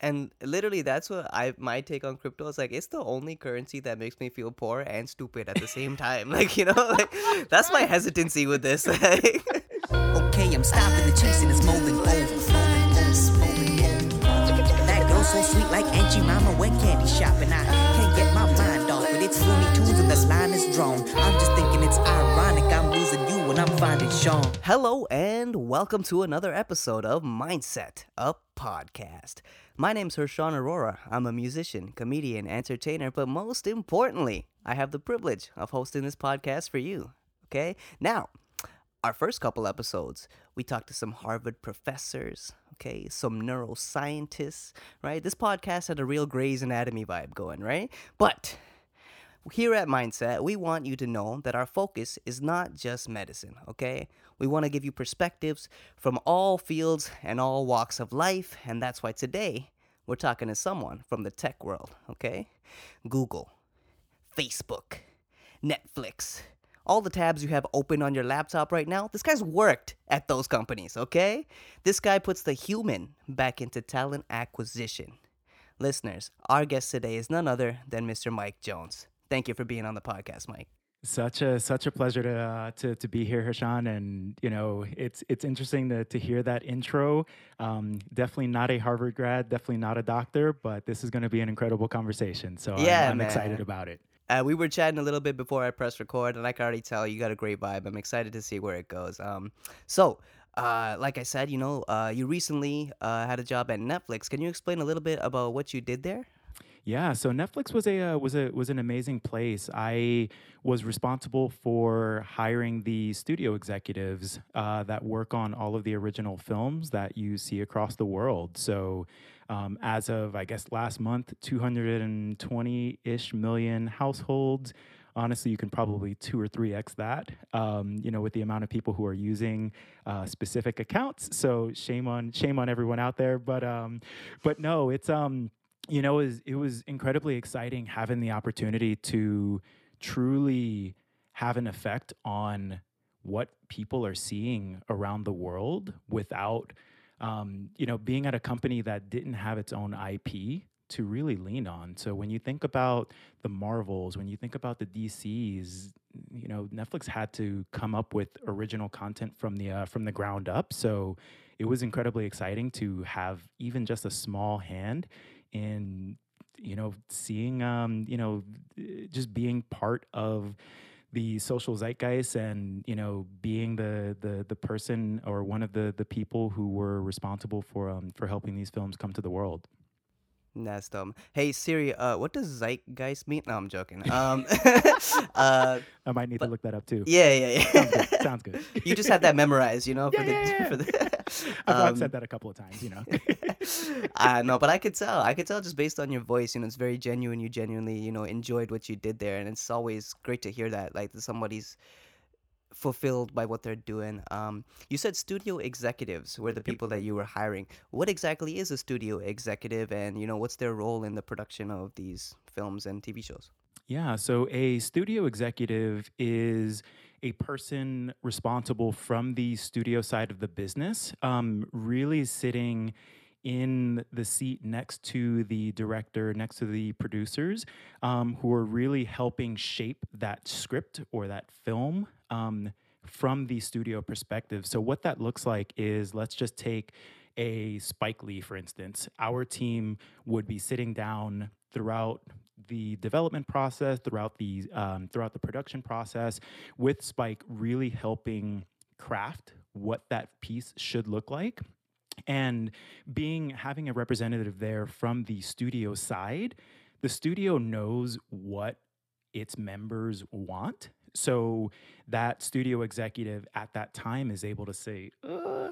And literally, that's what I my take on crypto is like. It's the only currency that makes me feel poor and stupid at the same time. Like you know, like that's my hesitancy with this. Okay, I'm stopping the chasing, it's molding over. That girl so sweet like Aunt Mama went candy shopping. I can't get my mind off it. It's Looney Tunes and the line is drawn. I'm just thinking it's ironic. I'm losing you when I'm finding Sean. hello and welcome to another episode of Mindset, a podcast. My name's Hershawn Arora. I'm a musician, comedian, entertainer, but most importantly, I have the privilege of hosting this podcast for you. Okay, now our first couple episodes, we talked to some Harvard professors, okay, some neuroscientists, right? This podcast had a real Grey's Anatomy vibe going, right? But here at Mindset, we want you to know that our focus is not just medicine, okay? We want to give you perspectives from all fields and all walks of life, and that's why today we're talking to someone from the tech world, okay? Google, Facebook, Netflix, all the tabs you have open on your laptop right now, this guy's worked at those companies, okay? This guy puts the human back into talent acquisition. Listeners, our guest today is none other than Mr. Mike Jones. Thank you for being on the podcast, Mike. Such a such a pleasure to uh, to to be here, Hershawn, and you know it's it's interesting to to hear that intro. Um, definitely not a Harvard grad, definitely not a doctor, but this is going to be an incredible conversation. So I'm- Yeah, I'm, excited about it. Uh, we were chatting a little bit before I pressed record, and I can already tell you got a great vibe. I'm excited to see where it goes. Um, so, uh, like I said, you know, uh, you recently uh, had a job at Netflix. Can you explain a little bit about what you did there? Yeah, so Netflix was a uh, was a was an amazing place. I was responsible for hiring the studio executives uh, that work on all of the original films that you see across the world. So, um, as of I guess last month, two hundred and twenty ish million households. Honestly, you can probably two or three x that. Um, you know, with the amount of people who are using uh, specific accounts. So shame on shame on everyone out there. But um, but no, it's um you know, it was, it was incredibly exciting having the opportunity to truly have an effect on what people are seeing around the world without, um, you know, being at a company that didn't have its own IP to really lean on. So when you think about the Marvels, when you think about the DCs, you know, Netflix had to come up with original content from the uh, from the ground up. So it was incredibly exciting to have even just a small hand in you know seeing um you know just being part of the social zeitgeist and you know being the the the person or one of the the people who were responsible for um for helping these films come to the world That's dumb. Hey Siri, uh, what does zeitgeist mean? No, I'm joking. Um, uh, i might need But- to look that up too yeah, yeah, sounds yeah. good sounds good you just had that memorized, you know, for Yeah, the yeah, yeah. for the. I've, I've um, said that a couple of times you know I know, but I could tell. I could tell just based on your voice. You know, it's very genuine. You genuinely, you know, enjoyed what you did there, and it's always great to hear that. Like that somebody's fulfilled by what they're doing. Um, you said studio executives were the people that you were hiring. What exactly is a studio executive, and you know, what's their role in the production of these films and TV shows? Yeah, so a studio executive is a person responsible from the studio side of the business, um, really sitting in the seat next to the director, next to the producers, um, who are really helping shape that script or that film um, from the studio perspective. So, what that looks like is let's just take a Spike Lee, for instance. Our team would be sitting down throughout the development process, throughout the um, throughout the production process, with Spike really helping craft what that piece should look like and being having a representative there from the studio side the studio knows what its members want. So that studio executive at that time is able to say uh,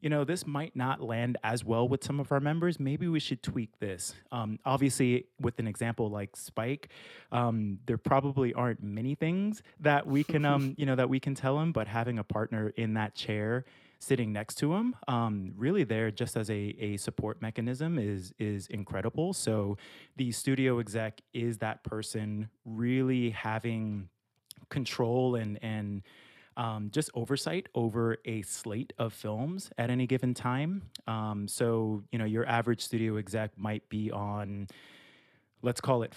you know this might not land as well with some of our members. Maybe we should tweak this. Um, obviously with an example like spike um, there probably aren't many things that we can um, you know that we can tell him but having a partner in that chair sitting next to him um, really there just as a, a support mechanism is is incredible so the studio exec is that person really having control and and um, just oversight over a slate of films at any given time. Um, so, you know, your average studio exec might be on, let's call it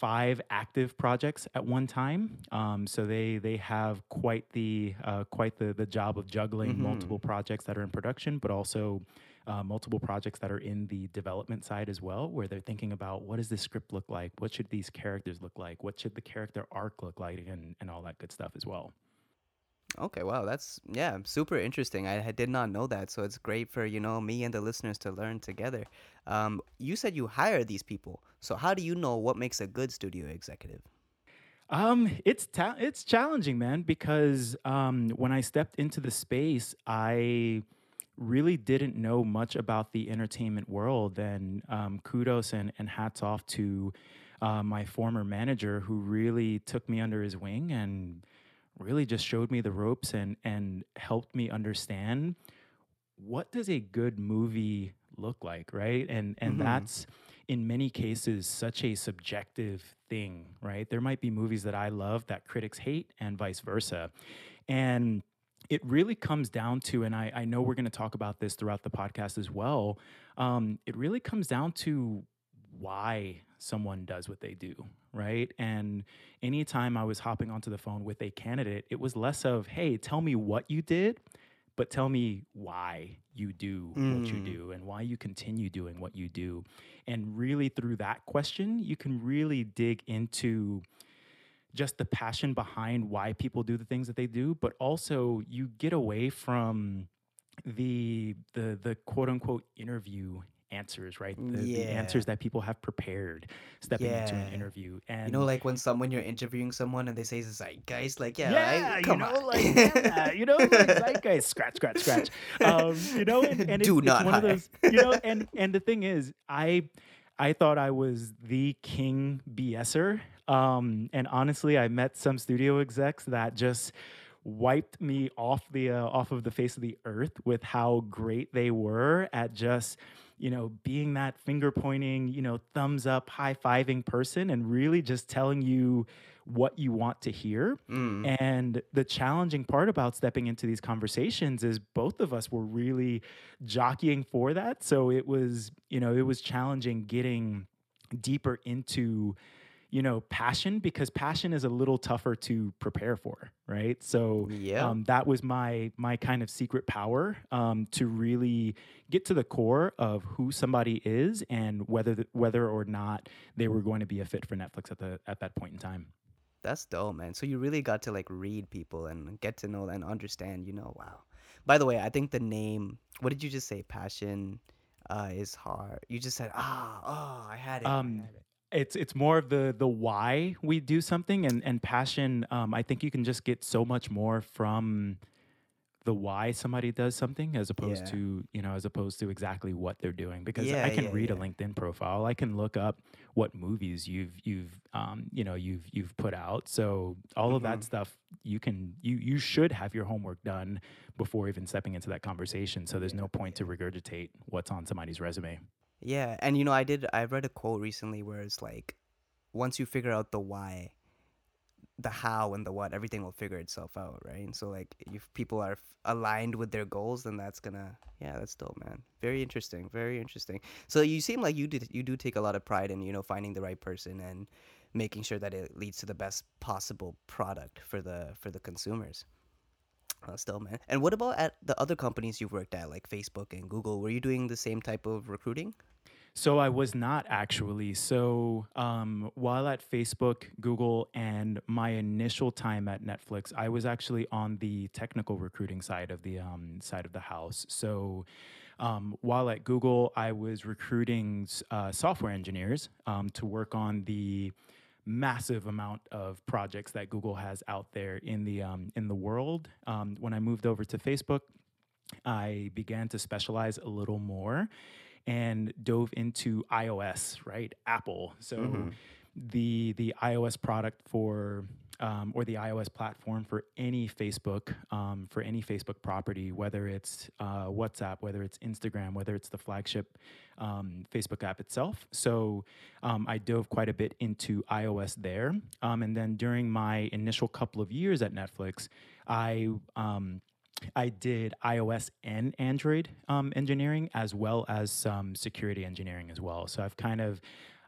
five active projects at one time. Um, so they they have quite the uh, quite the the job of juggling Mhm. multiple projects that are in production, but also uh, multiple projects that are in the development side as well, where they're thinking about what does this script look like, what should these characters look like, what should the character arc look like, and and all that good stuff as well. Okay, wow, that's yeah, super interesting. I, I did not know that, so it's great for you know me and the listeners to learn together. Um, you said you hire these people, so how do you know what makes a good studio executive? Um, it's ta- it's challenging, man, because um, when I stepped into the space, I really didn't know much about the entertainment world. And um, kudos and, and hats off to uh, my former manager who really took me under his wing and really just showed me the ropes and and helped me understand what does a good movie look like, right? And and Mhm. that's in many cases such a subjective thing, right? There might be movies that I love that critics hate and vice versa. And it really comes down to, and I, I know we're going to talk about this throughout the podcast as well. Um, it really comes down to why someone does what they do, right? And anytime I was hopping onto the phone with a candidate, it was less of, hey, tell me what you did, but tell me why you do what you Mm. do and why you continue doing what you do. And really, through that question, you can really dig into just the passion behind why people do the things that they do, but also you get away from the the the quote unquote interview answers, right? The, the Yeah. answers that people have prepared stepping into an interview. And You know, like when someone you're interviewing someone and they say zeitgeist, like yeah, yeah, right? come you know, on, like yeah, you know, like zeitgeist, scratch, scratch, scratch. Um, you know, and, and it's, Do it's not one of those, you know, and and the thing is, I I thought I was the king BSer. Um, and honestly, I met some studio execs that just wiped me off the uh, off of the face of the earth with how great they were at just you know being that finger pointing you know thumbs up high fiving person and really just telling you what you want to hear Mm. and the challenging part about stepping into these conversations is both of us were really jockeying for that. So it was, you know, it was challenging getting deeper into, you know, passion because passion is a little tougher to prepare for, right? So Yeah. um, that was my my kind of secret power um, to really get to the core of who somebody is and whether th- whether or not they were going to be a fit for Netflix at the at that point in time. That's dope, man. So you really got to like read people and get to know and understand, you know, wow. By the way, I think the name, what did you just say? Passion uh, is hard. You just said, ah, oh, I had it. I Um, had it." It's it's more of the the why we do something and and passion um i think you can just get so much more from the why somebody does something as opposed Yeah. to you know as opposed to exactly what they're doing. Because Yeah, i can yeah, read a linkedin profile. I can look up what movies you've you've um you know you've you've put out. So all of Mhm. that stuff you can you you should have your homework done before even stepping into that conversation. So there's no point to regurgitate what's on somebody's resume Yeah, and you know, I did. I read a quote recently where it's like, once you figure out the why, the how and the what, everything will figure itself out, right? And so, like, if people are f- aligned with their goals, then that's gonna, yeah, that's dope, man. Very interesting, very interesting. So you seem like you did, you do take a lot of pride in, you know, finding the right person and making sure that it leads to the best possible product for the for the consumers. Dope, man. And what about at the other companies you've worked at, like Facebook and Google? Were you doing the same type of recruiting? So I was not actually. So um, while at Facebook, Google, and my initial time at Netflix, I was actually on the technical recruiting side of the um, side of the house. So um, while at Google, I was recruiting uh, software engineers um, to work on the massive amount of projects that Google has out there in the um, in the world. Um, when I moved over to Facebook, I began to specialize a little more and dove into iOS, right? Apple. So Mhm. the the iOS product for um, or the iOS platform for any Facebook, um, for any Facebook property, whether it's uh, WhatsApp, whether it's Instagram, whether it's the flagship um, Facebook app itself. So um, I dove quite a bit into iOS there. Um, and then during my initial couple of years at Netflix, I um, I did iOS and Android um, engineering as well as some security engineering as well. So I've kind of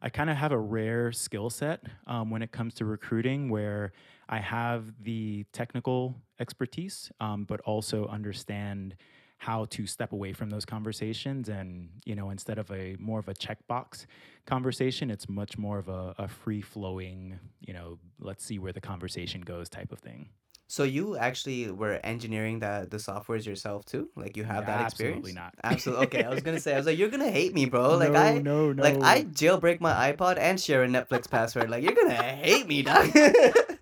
I kind of have a rare skill set um, when it comes to recruiting where I have the technical expertise, um, but also understand how to step away from those conversations and you know instead of a more of a checkbox conversation it's much more of a, a free flowing you know let's see where the conversation goes type of thing So you actually were engineering the the softwares yourself too? Like you have Yeah, that experience? absolutely not. Absolutely. Okay, I was gonna say I was like, you're gonna hate me, bro. Like no, I no, no. like I jailbreak my iPod and share a Netflix password. Like you're gonna hate me, dog.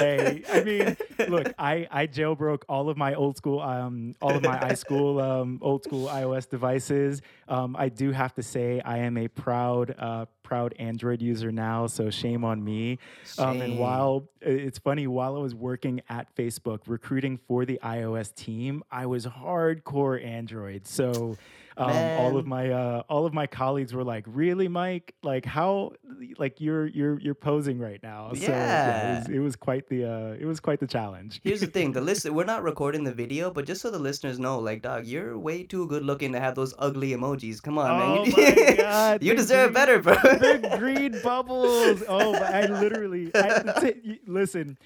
hey, I mean, look, I I jailbroke all of my old school, um, all of my iSchool, um, old school iOS devices. Um, I do have to say, I am a proud, uh, proud Android user now. So shame on me. Um, and while it's funny, while I was working at Facebook recruiting for the iOS team, I was hardcore Android. So. Um, all of my uh, all of my colleagues were like, "Really, Mike? Like how? Like you're you're you're posing right now." So yeah, it was, it was quite the uh, it was quite the challenge. Here's the thing: the list we're not recording the video, but just so the listeners know, like, dog, you're way too good looking to have those ugly emojis. Come on, Oh man. my God, you deserve green- better, bro. the green bubbles. Oh, but I literally I, t- listen.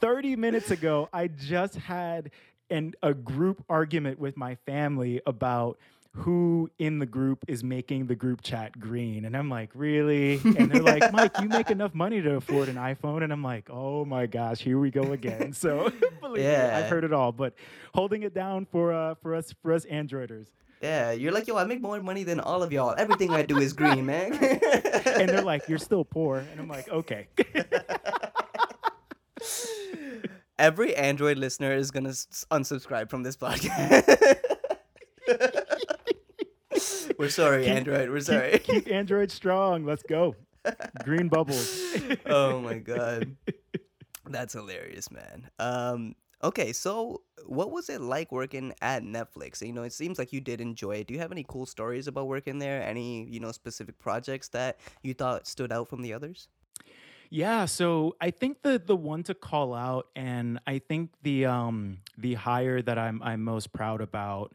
Thirty minutes ago, I just had an a group argument with my family about who in the group is making the group chat green, and I'm like, really? And they're like, Mike, you make enough money to afford an iPhone, and I'm like, oh my gosh, here we go again. So believe me, Yeah. I've heard it all, but holding it down for uh, for us for us Androiders. yeah, you're like, yo, I make more money than all of y'all. Everything I do is green, man. and they're like, "You're still poor," and I'm like, "Okay." Every Android listener is gonna unsubscribe from this podcast. We're sorry, Keep- Android. We're keep, sorry. keep Android strong. Let's go. Green bubbles. oh my god, that's hilarious, man. Um, okay, so what was it like working at Netflix? You know, it seems like you did enjoy it. Do you have any cool stories about working there? Any you know specific projects that you thought stood out from the others? Yeah, so I think the the one to call out, and I think the um the hire that I'm I'm most proud about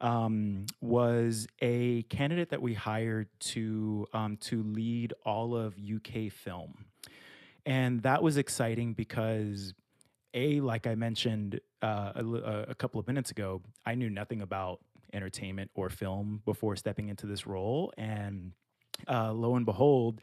um, was a candidate that we hired to um, to lead all of UK film, and that was exciting because a like I mentioned uh, a, a a couple of minutes ago, I knew nothing about entertainment or film before stepping into this role, and uh, lo and behold,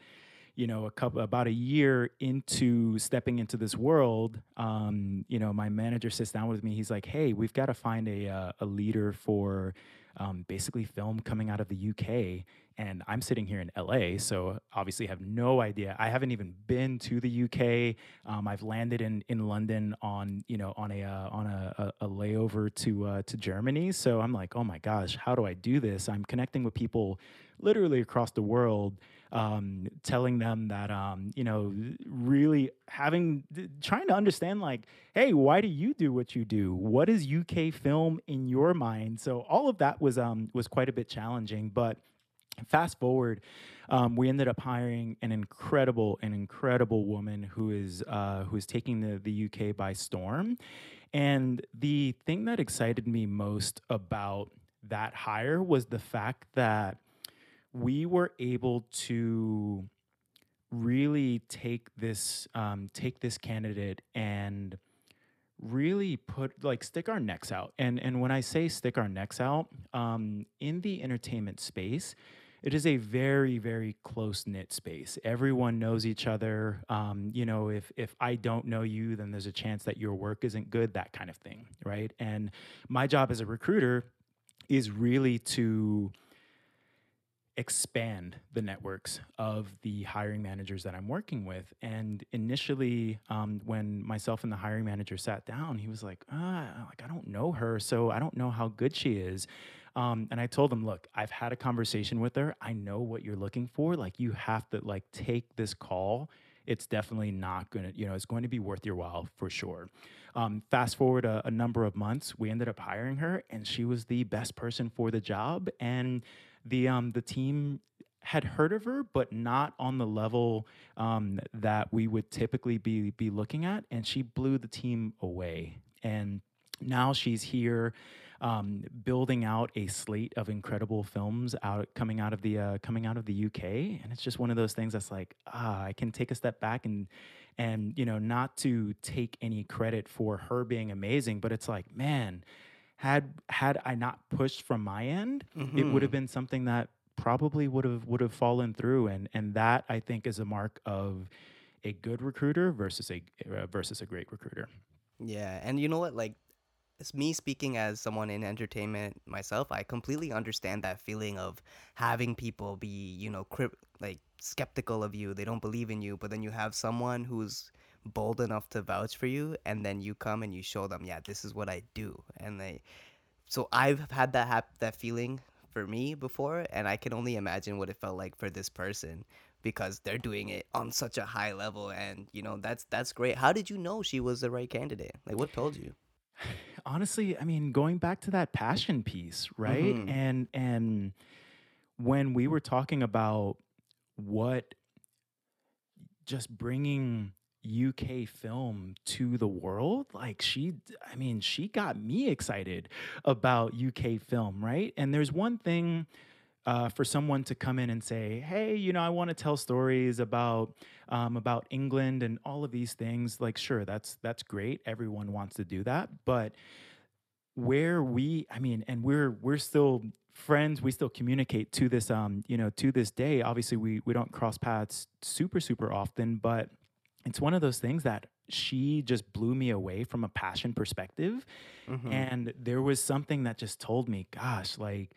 you know, a couple about a year into stepping into this world, um, you know, my manager sits down with me. He's like, "Hey, we've got to find a uh, a leader for um, basically film coming out of the UK." And I'm sitting here in LA, so obviously have no idea. I haven't even been to the UK. Um, I've landed in, in London on you know on a uh, on a, a, a layover to uh, to Germany. So I'm like, oh my gosh, how do I do this? I'm connecting with people literally across the world um, telling them that um, you know really having trying to understand like hey why do you do what you do? What is uk film in your mind? So all of that was um, was quite a bit challenging but fast forward um, we ended up hiring an incredible an incredible woman who is uh, who is taking the, the uk by storm. And the thing that excited me most about that hire was the fact that we were able to really take this um, take this candidate and really put like stick our necks out. And and when i say stick our necks out um, in the entertainment space it is a very very close knit space. Everyone knows each other. Um, you know if if i don't know you then there's a chance that your work isn't good that kind of thing right? And my job as a recruiter is really to expand the networks of the hiring managers that I'm working with. And initially, um, when myself and the hiring manager sat down, he was like, ah, like I don't know her, so I don't know how good she is. Um, and I told him, look, I've had a conversation with her. I know what you're looking for. Like you have to like take this call it's definitely not going to, you know, it's going to be worth your while for sure. Um, fast forward a, a number of months, we ended up hiring her, and she was the best person for the job. And the um, the team had heard of her, but not on the level um, that we would typically be be looking at. And she blew the team away. And now she's here um, building out a slate of incredible films out coming out of the uh, coming out of the UK, and it's just one of those things that's like ah, I can take a step back and and you know not to take any credit for her being amazing, but it's like man, had had I not pushed from my end, mm-hmm. it would have been something that probably would have would have fallen through, and and that I think is a mark of a good recruiter versus a uh, versus a great recruiter. Yeah, and you know what? Like it's me speaking as someone in entertainment myself, I completely understand that feeling of having people be, you know, cri- like skeptical of you. They don't believe in you, but then you have someone who's bold enough to vouch for you, and then you come and you show them, yeah, this is what I do, and they. So I've had that hap- that feeling for me before, and I can only imagine what it felt like for this person because they're doing it on such a high level, and you know that's that's great. How did you know she was the right candidate? Like, what told you? honestly, I mean, going back to that passion piece, right? Mm-hmm. And and when we were talking about what just bringing UK film to the world, like she, I mean, she got me excited about UK film, right? And there's one thing uh, for someone to come in and say, "Hey, you know, I want to tell stories about um, about England and all of these things." Like, sure, that's that's great. Everyone wants to do that, but where we, I mean, and we're we're still friends. We still communicate to this, um, you know, to this day. Obviously, we we don't cross paths super super often, but it's one of those things that she just blew me away from a passion perspective, mm-hmm. and there was something that just told me, "Gosh, like."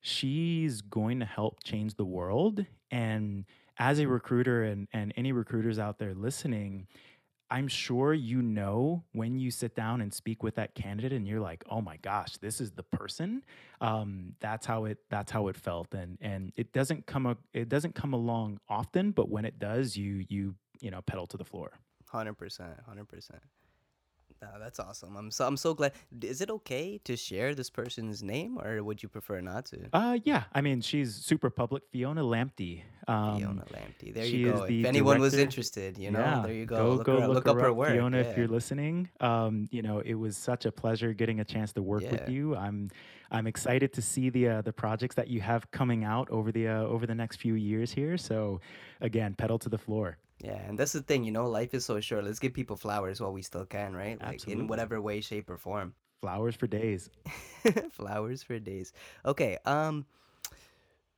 she's going to help change the world. And as a recruiter and, and any recruiters out there listening, I'm sure you know when you sit down and speak with that candidate and you're like, oh my gosh, this is the person. Um, that's how it that's how it felt. And and it doesn't come a, it doesn't come along often, but when it does, you you you know, pedal to the floor. Hundred percent, hundred percent. No, that's awesome. I'm so I'm so glad. Is it okay to share this person's name, or would you prefer not to? Uh, yeah. I mean, she's super public. Fiona Lamptey. Um, Fiona Lamptey. There you go. If anyone director. was interested, you know, yeah, there you go. Go look, go her, look, look up her, work. Fiona, yeah. if you're listening. Um, you know, it was such a pleasure getting a chance to work yeah. with you. I'm I'm excited to see the uh, the projects that you have coming out over the uh, over the next few years here. So, again, pedal to the floor. Yeah, and that's the thing, you know, life is so short. Let's give people flowers while we still can, right? Like Absolutely. in whatever way, shape, or form. Flowers for days. flowers for days. Okay, um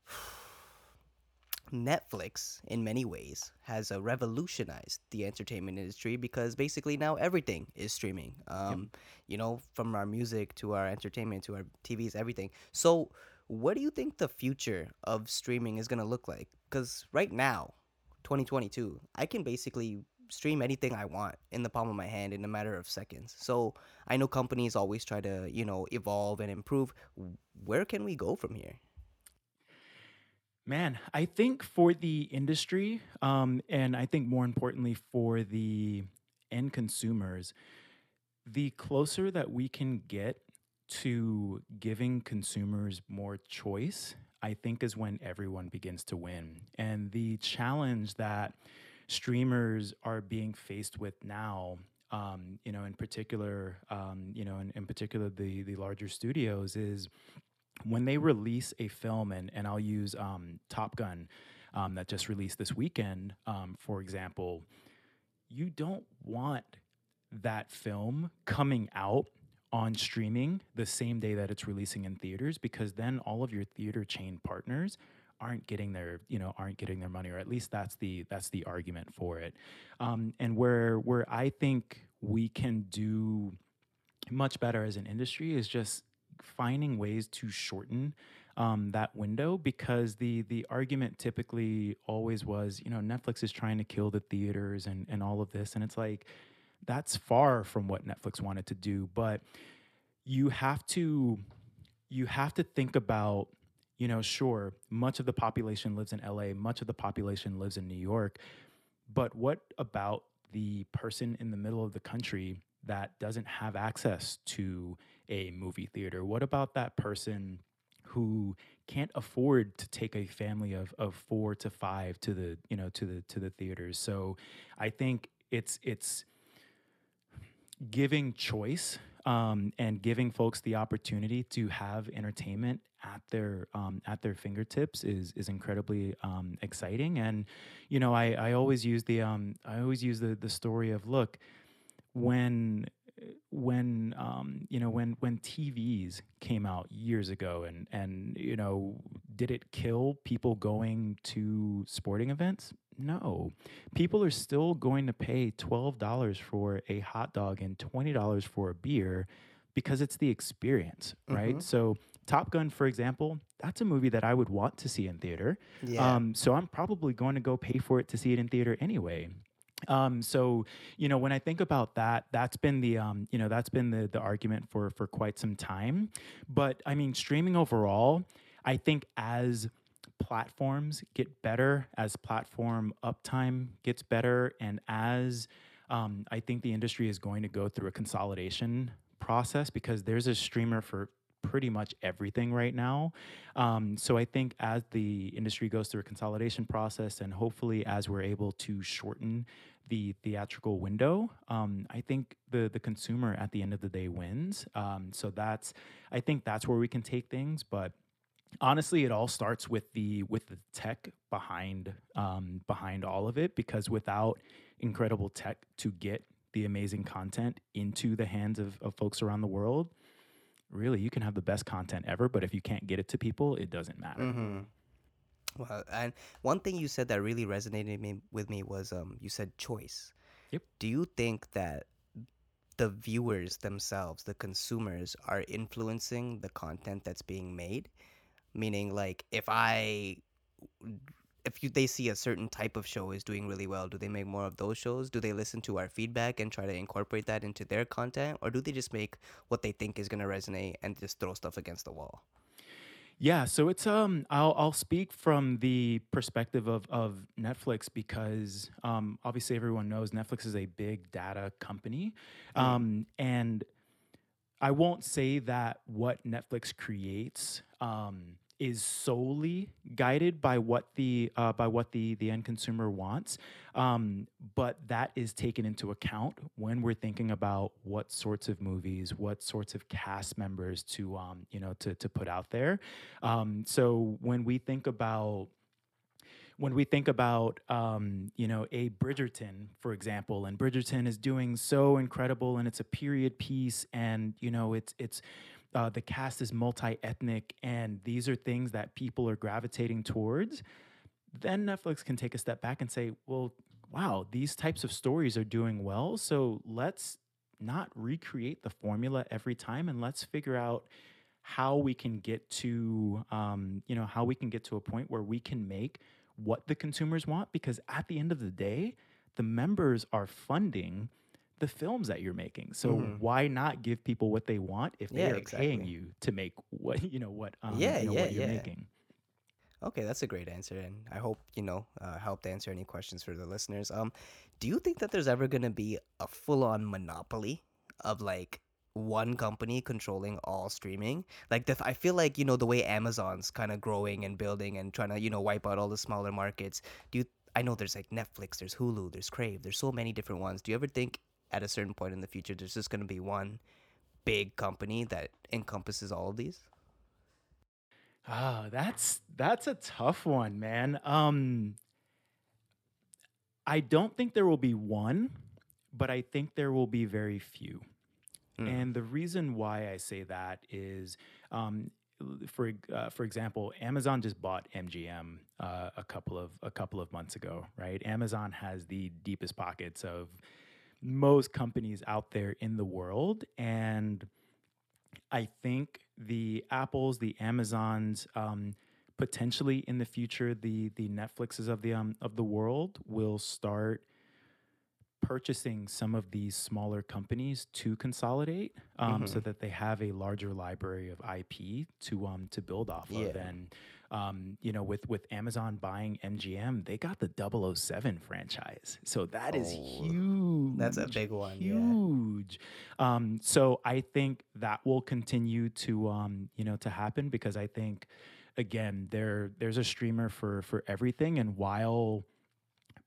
Netflix, in many ways, has uh, revolutionized the entertainment industry because basically now everything is streaming. Um, yep. You know, from our music to our entertainment to our TVs, everything. So, what do you think the future of streaming is going to look like? Because right now, 2022, I can basically stream anything I want in the palm of my hand in a matter of seconds. So I know companies always try to, you know, evolve and improve. Where can we go from here? Man, I think for the industry, um, and I think more importantly for the end consumers, the closer that we can get to giving consumers more choice I think is when everyone begins to win. And the challenge that streamers are being faced with now, um, you know, in particular, um, you know, in, in particular the the larger studios is when they release a film, and and I'll use um, Top Gun um, that just released this weekend, um, for example. You don't want that film coming out on streaming the same day that it's releasing in theaters because then all of your theater chain partners aren't getting their you know aren't getting their money or at least that's the that's the argument for it. Um, and where where i think we can do much better as an industry is just finding ways to shorten um, that window because the the argument typically always was you know netflix is trying to kill the theaters and and all of this. And it's like that's far from what Netflix wanted to do. But you have to you have to think about you know sure much of the population lives in LA much of the population lives in New York but what about the person in the middle of the country that doesn't have access to a movie theater? What about that person who can't afford to take a family of, of four to five to the you know to the to the theaters? So I think it's it's giving choice um, and giving folks the opportunity to have entertainment at their um, at their fingertips is is incredibly um, exciting. And you know, I, I always use the um, I always use the the story of look when when um, you know when when TVs came out years ago and and you know did it kill people going to sporting events? No. People are still going to pay $12 for a hot dog and $20 for a beer because it's the experience, right? Mhm. So Top Gun, for example, that's a movie that I would want to see in theater. Yeah. Um, so I'm probably going to go pay for it to see it in theater anyway. Um, so you know, when I think about that, that's been the um, you know that's been the the argument for for quite some time. But I mean, streaming overall, I think as platforms get better, as platform uptime gets better, and as um, I think the industry is going to go through a consolidation process because there's a streamer for pretty much everything right now. Um, so I think as the industry goes through a consolidation process, and hopefully as we're able to shorten the theatrical window, um, I think the the consumer at the end of the day wins. Um, so that's I think that's where we can take things, but honestly it all starts with the with the tech behind um, behind all of it because without incredible tech to get the amazing content into the hands of, of folks around the world really you can have the best content ever but if you can't get it to people it doesn't matter Mm-hmm. Well, and one thing you said that really resonated me, with me was um, you said choice. Yep. Do you think that the viewers themselves, the consumers, are influencing the content that's being made? Meaning, like, if I, if you they see a certain type of show is doing really well, do they make more of those shows? Do they listen to our feedback and try to incorporate that into their content, or do they just make what they think is gonna resonate and just throw stuff against the wall? Yeah, so it's um I'll I'll speak from the perspective of of Netflix because um obviously everyone knows Netflix is a big data company. Um and I won't say that what Netflix creates um is solely guided by what the uh, by what the the end consumer wants, um, but that is taken into account when we're thinking about what sorts of movies, what sorts of cast members to um, you know to to put out there. Um, so when we think about when we think about um, you know a Bridgerton, for example, and Bridgerton is doing so incredible, and it's a period piece, and you know it's it's uh, the cast is multi-ethnic, and these are things that people are gravitating towards. Then Netflix can take a step back and say, well, wow, these types of stories are doing well, so let's not recreate the formula every time, and let's figure out how we can get to um, you know how we can get to a point where we can make what the consumers want because at the end of the day the members are funding the films that you're making so Mhm. why not give people what they want if they Yeah, are paying you to make what you know what um, Yeah, you know, yeah, what you're yeah. making Okay, that's a great answer, and I hope you know uh, helped answer any questions for the listeners. Um, do you think that there's ever gonna be a full-on monopoly of like one company controlling all streaming? Like, the, I feel like you know the way Amazon's kind of growing and building and trying to you know wipe out all the smaller markets. Do you? I know there's like Netflix, there's Hulu, there's Crave, there's so many different ones. Do you ever think at a certain point in the future there's just gonna be one big company that encompasses all of these? Ah, that's that's a tough one, man. Um I don't think there will be one, but I think there will be very few. Mm. And the reason why I say that is, um, for uh, for example, Amazon just bought MGM uh, a couple of a couple of months ago, right? Amazon has the deepest pockets of most companies out there in the world, and I think the Apples, the Amazons, um, potentially in the future, the the Netflixes of the um, of the world will start purchasing some of these smaller companies to consolidate, um, so Mhm. that they have a larger library of IP to um to build off of. And Um, you know, with with Amazon buying MGM, they got the 007 franchise. So that is Oh, huge. that's a big one, yeah. Huge. Um, so I think that will continue to um, you know to happen because I think again there there's a streamer for for everything and while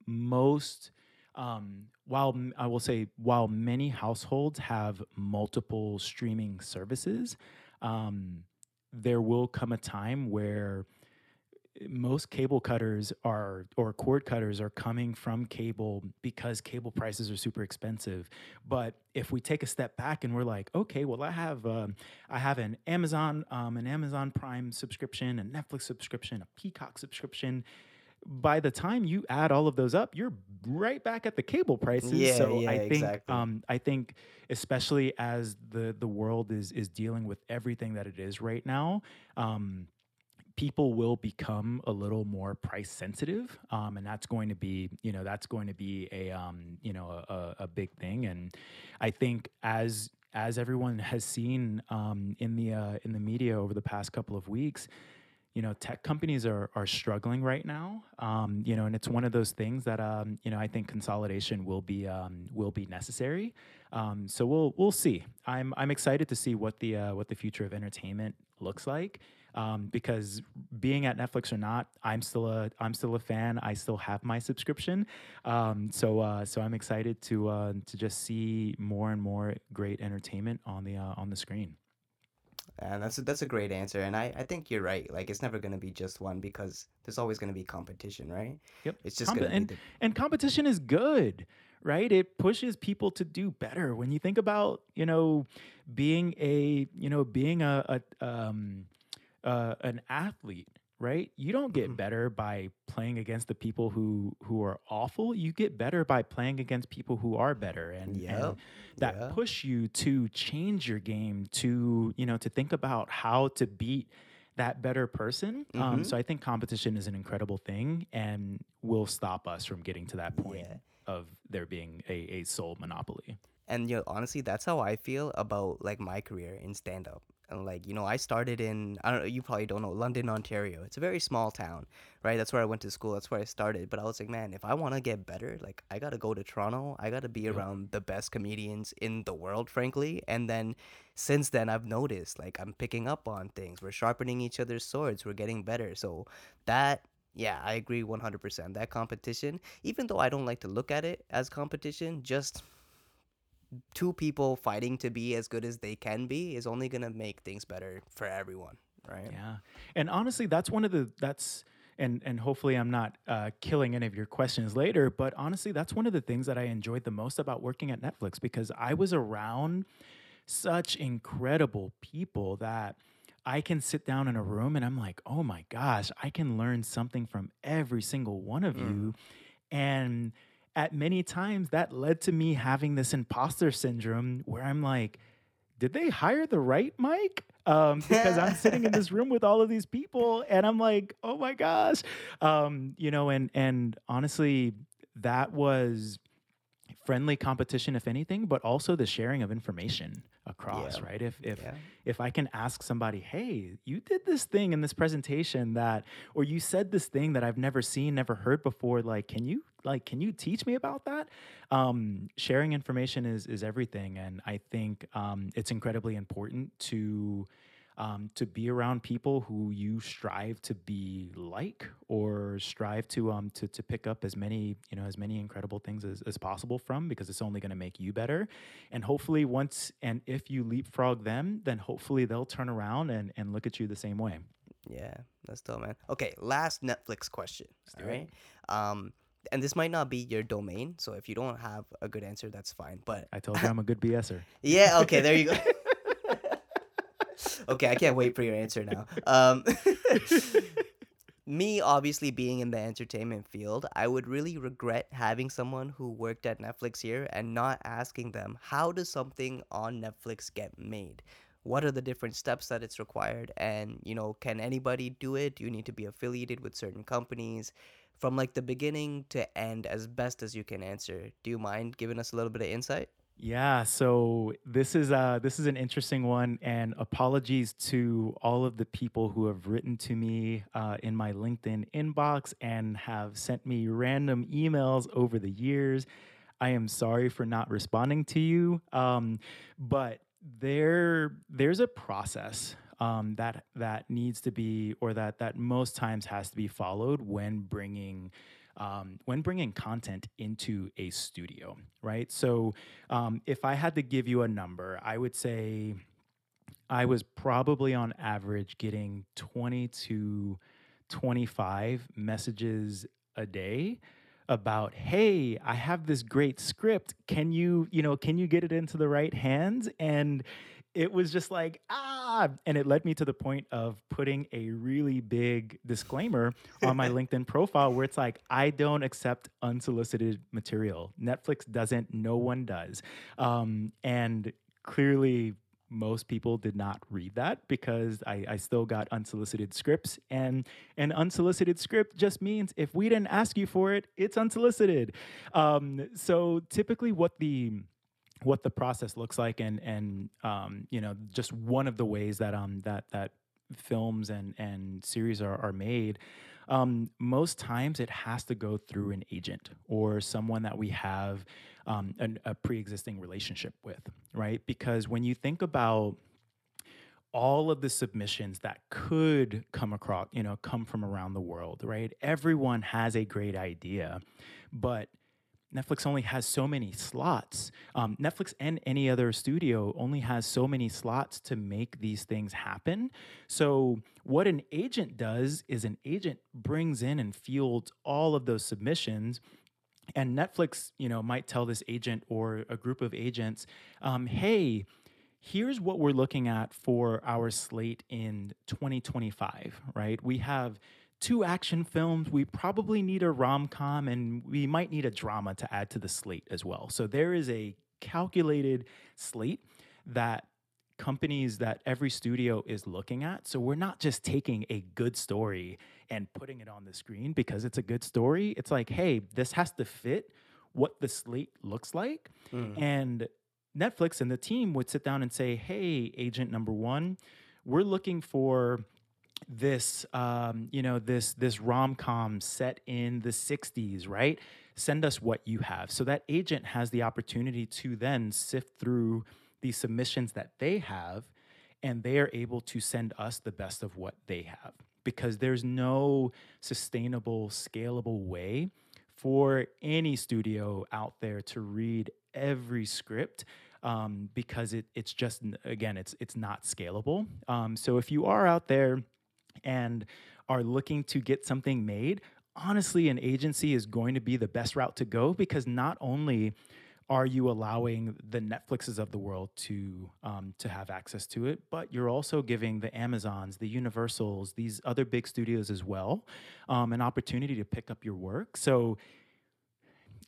most um, while I will say while many households have multiple streaming services, um, there will come a time where most cable cutters are or cord cutters are coming from cable because cable prices are super expensive but if we take a step back and we're like okay well i have um, i have an amazon um, an amazon prime subscription a netflix subscription a peacock subscription by the time you add all of those up you're right back at the cable prices Yeah, so yeah, i think exactly. um, i think especially as the the world is is dealing with everything that it is right now um, people will become a little more price sensitive um, and that's going to be you know that's going to be a um, you know a, a, big thing. And i think as as everyone has seen um, in the uh, in the media over the past couple of weeks you know tech companies are are struggling right now. Um, you know and it's one of those things that um, you know I think consolidation will be um, will be necessary. Um, so we'll we'll see. I'm I'm excited to see what the uh, what the future of entertainment looks like um, because being at Netflix or not I'm still a I'm still a fan I still have my subscription um, so uh, so I'm excited to uh, to just see more and more great entertainment on the uh, on the screen And that's a, that's a great answer, and I, I think you're right. Like it's never gonna be just one because there's always gonna be competition, right? Yep. It's just gonna and, be the, and competition is good, right? It pushes people to do better. When you think about, you know, being a, you know, being a, a um, uh, an athlete, right? You don't get Mhm. better by playing against the people who who are awful. You get better by playing against people who are better, and, and that Yeah. push you to change your game, to you know, to think about how to beat that better person. Um, Mhm. so I think competition is an incredible thing, and will stop us from getting to that point Yeah. of there being a, a sole monopoly. And you know, honestly, that's how I feel about like my career in stand up. And like you know, I started in I don't know, you probably don't know London, Ontario. It's a very small town, right? That's where I went to school. That's where I started. But I was like, man, if I want to get better, like I gotta go to Toronto. I gotta be Yep. around the best comedians in the world, frankly. And then since then, I've noticed like I'm picking up on things. We're sharpening each other's swords. We're getting better. So that yeah, I agree 100%. That competition, even though I don't like to look at it as competition, just two people fighting to be as good as they can be is only going to make things better for everyone, right? Yeah, and honestly, that's one of the that's and and hopefully I'm not uh, killing any of your questions later. But honestly, that's one of the things that I enjoyed the most about working at Netflix because I was around such incredible people that. I can sit down in a room and I'm like, oh my gosh, I can learn something from every single one of you. And at many times that led to me having this imposter syndrome where I'm like, did they hire the right Mike? Um, because I'm sitting in this room with all of these people and I'm like, oh my gosh. Um, you know, and and honestly, that was friendly competition, if anything, but also the sharing of information across, Yeah. right? If if Yeah. if I can ask somebody, hey, you did this thing in this presentation that, or you said this thing that I've never seen, never heard before, like, can you, like, can you teach me about that? Um, sharing information is is everything, and I think um, it's incredibly important to. Um, to be around people who you strive to be like or strive to um to, to pick up as many you know as many incredible things as, as possible from because it's only going to make you better and hopefully once and if you leapfrog them then hopefully they'll turn around and, and look at you the same way Yeah, that's dope, man. Okay, last Netflix question. All right. Um, and this might not be your domain, so if you don't have a good answer, that's fine. But i told you i'm a good bser yeah, okay, there you go. okay, I can't wait for your answer now. Um, me obviously being in the entertainment field, I would really regret having someone who worked at Netflix here and not asking them how does something on Netflix get made? What are the different steps that it's required? And, you know, can anybody do it? Do you need to be affiliated with certain companies? From like the beginning to end, as best as you can answer. Do you mind giving us a little bit of insight? Yeah, so this is uh this is an interesting one, and apologies to all of the people who have written to me uh, in my LinkedIn inbox and have sent me random emails over the years. I am sorry for not responding to you, um, but there there's a process um, that that needs to be or that that most times has to be followed when bringing um, when bringing content into a studio, right? So, um, if I had to give you a number, I would say I was probably on average getting 20 to 25 messages a day about hey i have this great script can you you know can you get it into the right hands and it was just like ah and it led me to the point of putting a really big disclaimer on my linkedin profile where it's like i don't accept unsolicited material. Netflix doesn't no one does. Um, and clearly most people did not read that because I, I still got unsolicited scripts and an unsolicited script just means if we didn't ask you for it it's unsolicited. Um, so typically what the what the process looks like and and um, you know just one of the ways that um that that films and and series are, are made um, most times it has to go through an agent or someone that we have um, an, a pre-existing relationship with right? Because when you think about all of the submissions that could come across you know come from around the world right? Everyone has a great idea but Netflix only has so many slots. Um, Netflix and any other studio only has so many slots to make these things happen. So, what an agent does is an agent brings in and fields all of those submissions. And Netflix, you know, might tell this agent or a group of agents, um, "Hey, here's what we're looking at for our slate in 2025." Right? We have two action films. We probably need a rom com and we might need a drama to add to the slate as well. So there is a calculated slate that companies that every studio is looking at. So we're not just taking a good story and putting it on the screen because it's a good story. It's like, hey, this has to fit what the slate looks like. Mm. And Netflix and the team would sit down and say, hey, agent number one, we're looking for this um, you know this this rom-com set in the 60s right? Send us what you have. So that agent has the opportunity to then sift through the submissions that they have and they are able to send us the best of what they have. Because there's no sustainable scalable way for any studio out there to read every script um, because it, it's just again it's it's not scalable. Um, so if you are out there and are looking to get something made, honestly, an agency is going to be the best route to go because not only are you allowing the Netflixes of the world to um, to have access to it, but you're also giving the Amazons, the Universals, these other big studios as well, um, an opportunity to pick up your work. So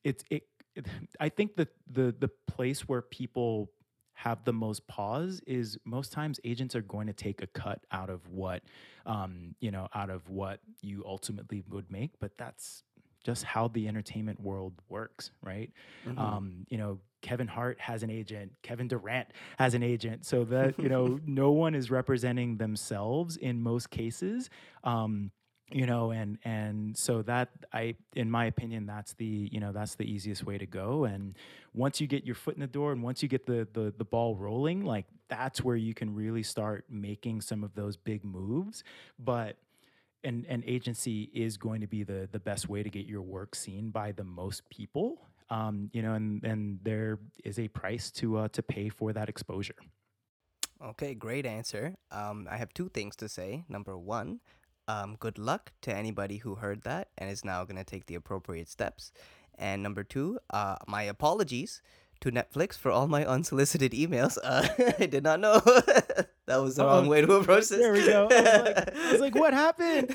it's it, it. I think that the the place where people have the most pause is most times agents are going to take a cut out of what um, you know out of what you ultimately would make but that's just how the entertainment world works right mm-hmm. um, you know kevin hart has an agent kevin durant has an agent so that you know no one is representing themselves in most cases um, you know and and so that i in my opinion that's the you know that's the easiest way to go and once you get your foot in the door and once you get the the, the ball rolling like that's where you can really start making some of those big moves but an, an agency is going to be the the best way to get your work seen by the most people um, you know and and there is a price to uh, to pay for that exposure Okay, great answer. Um, I have two things to say. Number one, um, good luck to anybody who heard that and is now going to take the appropriate steps. And number two, uh, my apologies to Netflix for all my unsolicited emails. Uh, I did not know that was the Uh-oh. wrong way to approach this. There we go. I was like, I was like what happened?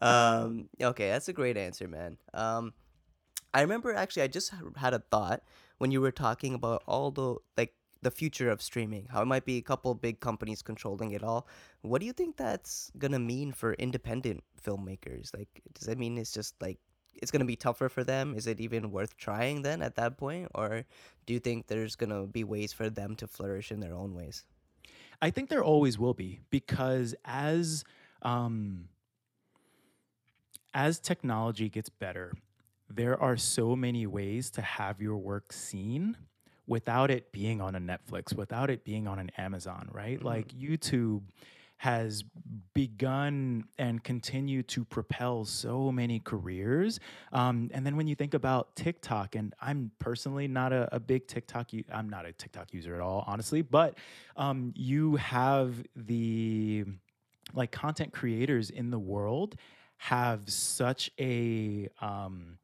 um, okay, that's a great answer, man. Um, I remember actually, I just had a thought when you were talking about all the like the future of streaming, how it might be a couple big companies controlling it all. What do you think that's gonna mean for independent filmmakers? Like, does that mean it's just like it's going to be tougher for them? Is it even worth trying then at that point? Or do you think there's going to be ways for them to flourish in their own ways? I think there always will be because as um, as technology gets better, there are so many ways to have your work seen without it being on a Netflix, without it being on an Amazon, right? Mm-hmm. Like YouTube has begun and continue to propel so many careers. Um, and then when you think about TikTok, and I'm personally not a, a big TikTok, u- I'm not a TikTok user at all, honestly, but um, you have the like content creators in the world have such a um,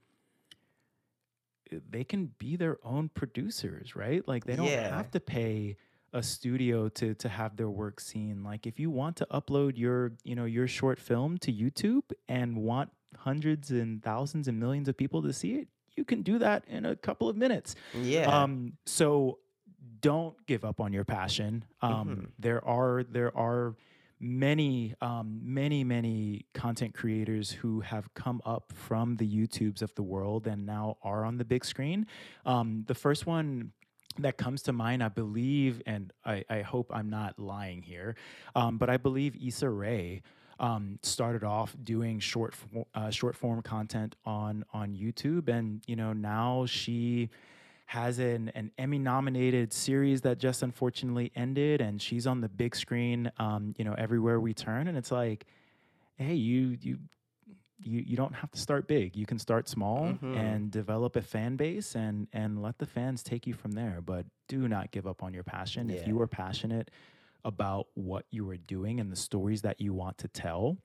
they can be their own producers, right? Like they don't yeah. have to pay a studio to to have their work seen. Like if you want to upload your, you know, your short film to YouTube and want hundreds and thousands and millions of people to see it, you can do that in a couple of minutes. Yeah. Um so don't give up on your passion. Um mm-hmm. there are there are many, um, many, many content creators who have come up from the YouTubes of the world and now are on the big screen. Um, the first one that comes to mind, I believe, and I, I hope I'm not lying here, um, but I believe Issa Rae. Um, started off doing short uh, short form content on on YouTube, and you know now she has an, an Emmy nominated series that just unfortunately ended, and she's on the big screen, um, you know, everywhere we turn. And it's like, hey, you, you, you, you don't have to start big. You can start small mm-hmm. and develop a fan base and, and let the fans take you from there. But do not give up on your passion. Yeah. If you are passionate about what you are doing and the stories that you want to tell,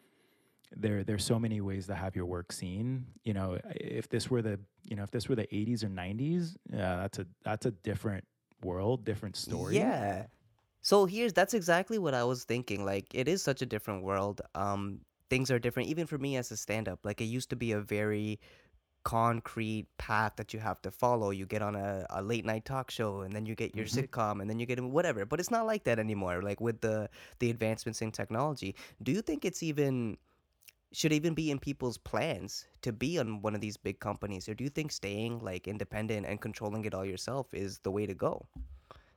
there there's so many ways to have your work seen. You know, if this were the you know if this were the 80s or 90s, yeah, that's a that's a different world, different story. Yeah. So here's that's exactly what I was thinking. Like it is such a different world. Um, things are different. Even for me as a stand-up, like it used to be a very concrete path that you have to follow. You get on a, a late night talk show and then you get your mm-hmm. sitcom and then you get whatever. But it's not like that anymore. Like with the the advancements in technology. Do you think it's even should even be in people's plans to be on one of these big companies or do you think staying like independent and controlling it all yourself is the way to go?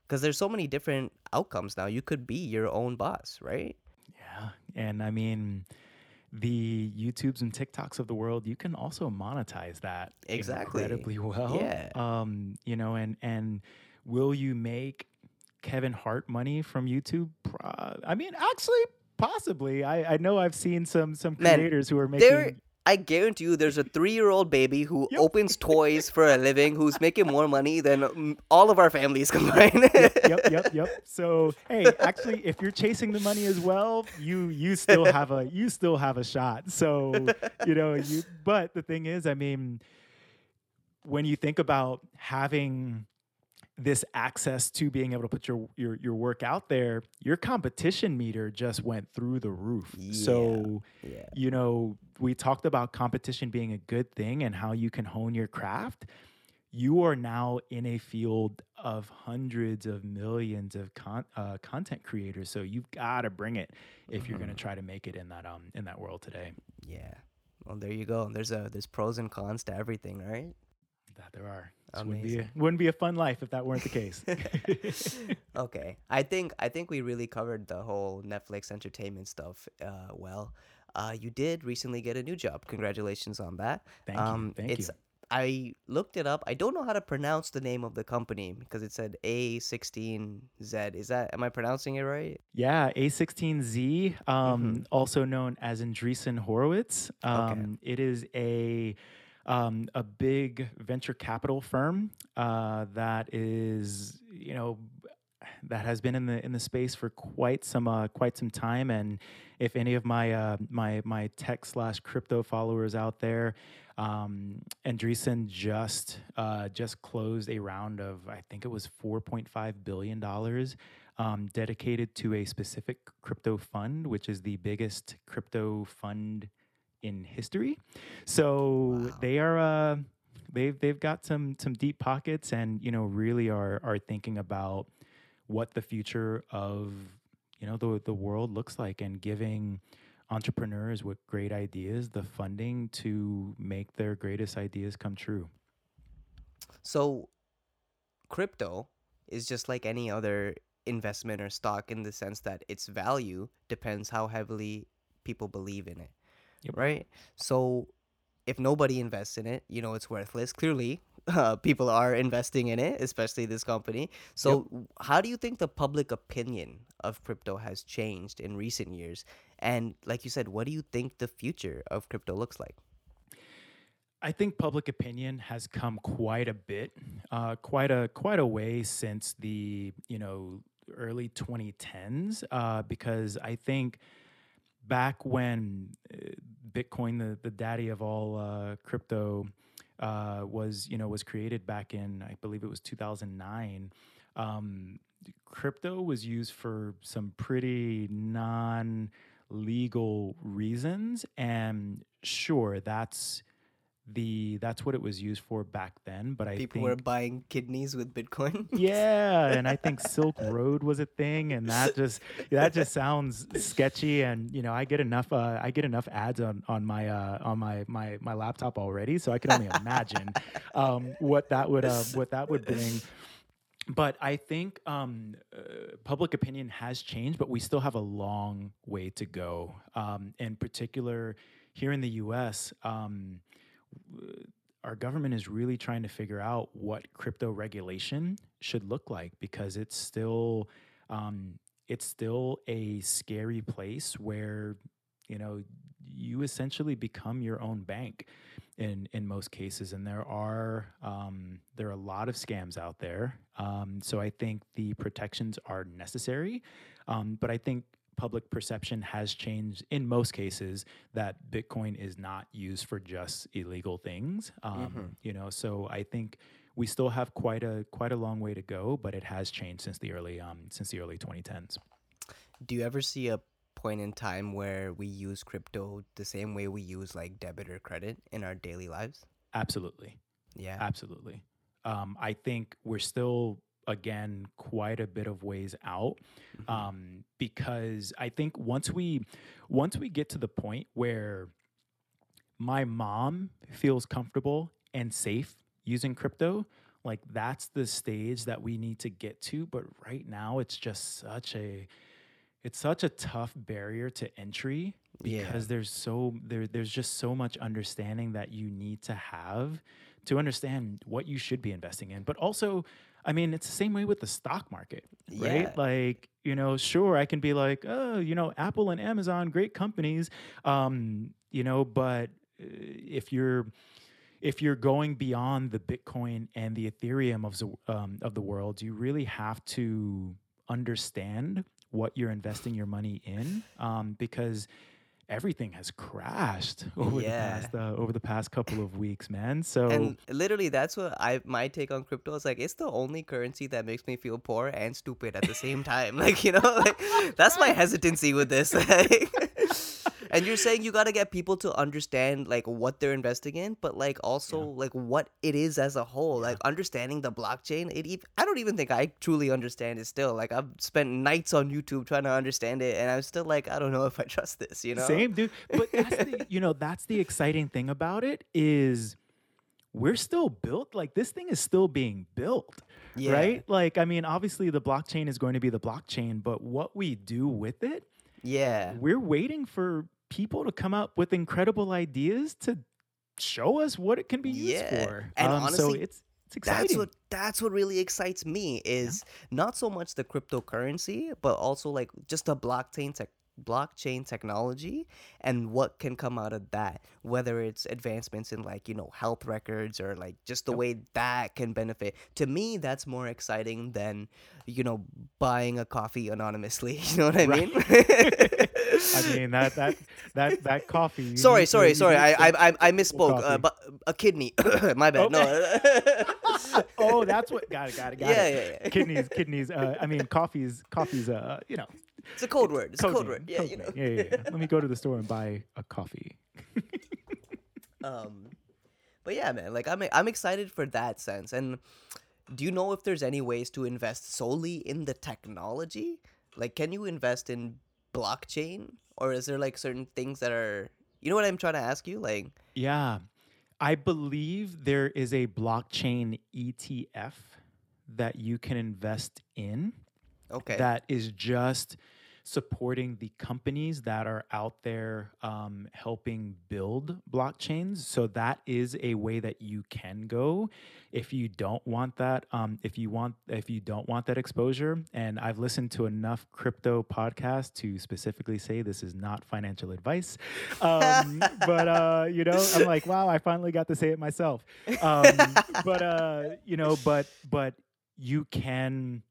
Because there's so many different outcomes now. You could be your own boss right? Yeah and i mean the youtubes and tiktoks of the world you can also monetize that exactly. incredibly well. Yeah. Um you know and and will you make kevin hart money from youtube? I mean actually Possibly. I, I know I've seen some some creators Man, who are making. There, I guarantee you, there's a three-year-old baby who yep. opens toys for a living, who's making more money than all of our families combined. yep, yep, yep, yep. So, hey, actually, if you're chasing the money as well, you you still have a you still have a shot. So, you know, you. But the thing is, I mean, when you think about having this access to being able to put your your your work out there, your competition meter just went through the roof. Yeah, so, yeah. you know, we talked about competition being a good thing and how you can hone your craft. You are now in a field of hundreds of millions of con- uh, content creators, so you've got to bring it if mm-hmm. you're going to try to make it in that um in that world today. Yeah. Well, there you go. There's a there's pros and cons to everything, right? That there are. Wouldn't be, a, wouldn't be a fun life if that weren't the case. okay, I think I think we really covered the whole Netflix entertainment stuff uh, well. Uh, you did recently get a new job. Congratulations on that. Thank um, you. Thank it's, you. I looked it up. I don't know how to pronounce the name of the company because it said A16Z. Is that am I pronouncing it right? Yeah, A16Z, um, mm-hmm. also known as Andreessen Horowitz. Um, okay. It is a um, a big venture capital firm uh, that is, you know, that has been in the in the space for quite some uh, quite some time. And if any of my uh, my my tech slash crypto followers out there, um, Andreessen just uh, just closed a round of I think it was four point five billion dollars. Um, dedicated to a specific crypto fund, which is the biggest crypto fund in history. So wow. they are uh, they've they've got some some deep pockets, and you know really are are thinking about what the future of you know the the world looks like, and giving entrepreneurs with great ideas the funding to make their greatest ideas come true. So, crypto is just like any other investment or stock in the sense that its value depends how heavily people believe in it. Yep. Right? So, if nobody invests in it, you know it's worthless. Clearly, uh, people are investing in it, especially this company. So, w- how do you think the public opinion of crypto has changed in recent years? And, like you said, what do you think the future of crypto looks like? I think public opinion has come quite a bit, uh, quite a quite a way since the you know early 2010s, uh, because I think back when uh, Bitcoin, the the daddy of all uh, crypto, uh, was you know was created back in I believe it was 2009. Um, crypto was used for some pretty non legal reasons and sure that's the that's what it was used for back then but i think People think were buying kidneys with Bitcoin. yeah and i think silk road was a thing and that just that just sounds sketchy and you know i get enough uh, i get enough ads on on my uh, on my my my laptop already so i can only imagine um, what that would uh, what that would bring but I think um, uh, public opinion has changed, but we still have a long way to go. Um, in particular, here in the U.S., um, our government is really trying to figure out what crypto regulation should look like because it's still um, it's still a scary place where you know you essentially become your own bank in in most cases. And there are um, there are a lot of scams out there. Um, so i think the protections are necessary. Um, but i think public perception has changed in most cases that bitcoin is not used for just illegal things um, Mhm. you know so i think we still have quite a quite a long way to go but it has changed since the early um, since the early 2010s Do you ever see a point in time where we use crypto the same way we use like debit or credit in our daily lives? absolutely Yeah. Absolutely. Um, I think we're still, again, quite a bit of ways out Mhm. um, because I think once we once we get to the point where my mom feels comfortable and safe using crypto, like that's the stage that we need to get to. But right now, it's just such a it's such a tough barrier to entry Yeah. because there's so there there's just so much understanding that you need to have to understand what you should be investing in but also i mean it's the same way with the stock market right Yeah. like you know sure i can be like oh you know apple and amazon great companies um you know but uh, if you're if you're going beyond the bitcoin and the ethereum of the, um, of the world you really have to understand what you're investing your money in um, because everything has crashed over Yeah. the past uh, over the past couple of weeks man so And literally, that's what I my take on crypto is like. It's the only currency that makes me feel poor and stupid at the same time. Like you know, like that's my hesitancy with this. Like, and you're saying you got to get people to understand like what they're investing in, but like also like what it is as a whole. Like understanding the blockchain. It ev- I don't even think I truly understand it still. Like I've spent nights on YouTube trying to understand it, and I'm still like I don't know if I trust this. You know. Same, dude. But that's the, you know, that's the exciting thing about it is we're still built like this thing is still being built. Yeah. Right? Like I mean, obviously the blockchain is going to be the blockchain, but what we do with it, Yeah. we're waiting for people to come up with incredible ideas to show us what it can be used Yeah. for. And um, so honestly, it's it's exciting. That's what that's what really excites me is not so much the cryptocurrency, but also like just the blockchain tech blockchain technology and what can come out of that whether it's advancements in like you know health records or like just the Yep. way that can benefit to me that's more exciting than you know buying a coffee anonymously you know what i Right. mean I mean that that that that coffee. sorry need sorry sorry I, I i misspoke uh, but a kidney my bad no oh, that's what got it, got it, got Yeah, it. yeah, yeah. Kidneys, kidneys. Uh, I mean, coffee's, coffee's. Uh, you know, it's a code word it's a code name, yeah you know. Yeah, yeah, yeah. Let me go to the store and buy a coffee. Um, but yeah, man, like I'm I'm excited for that sense. And do you know if there's any ways to invest solely in the technology? Like, can you invest in blockchain or is there like certain things that are you know what I'm trying to ask you? Like Yeah. I believe there is a blockchain ETF that you can invest in okay. that is just supporting the companies that are out there um, helping build blockchains. So that is a way that you can go if you don't want that. Um, if you want, if you don't want that exposure, and I've listened to enough crypto podcasts to specifically say this is not financial advice. Um, but uh, you know, I'm like, wow, I finally got to say it myself. Um, but uh, you know, but but you can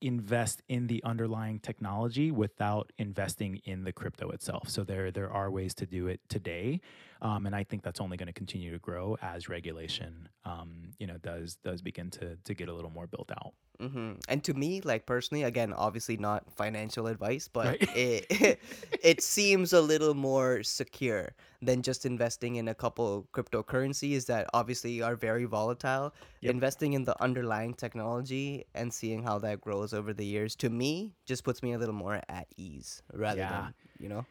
invest in the underlying technology without investing in the crypto itself. So there there are ways to do it today, um, and I think that's only going to continue to grow as regulation, um, you know, does does begin to to get a little more built out. Hmm And to me, like personally, again, obviously not financial advice, but Right. it it seems a little more secure than just investing in a couple cryptocurrencies that obviously are very volatile. Yep. Investing in the underlying technology and seeing how that grows over the years, to me, just puts me a little more at ease rather Yeah. than you know.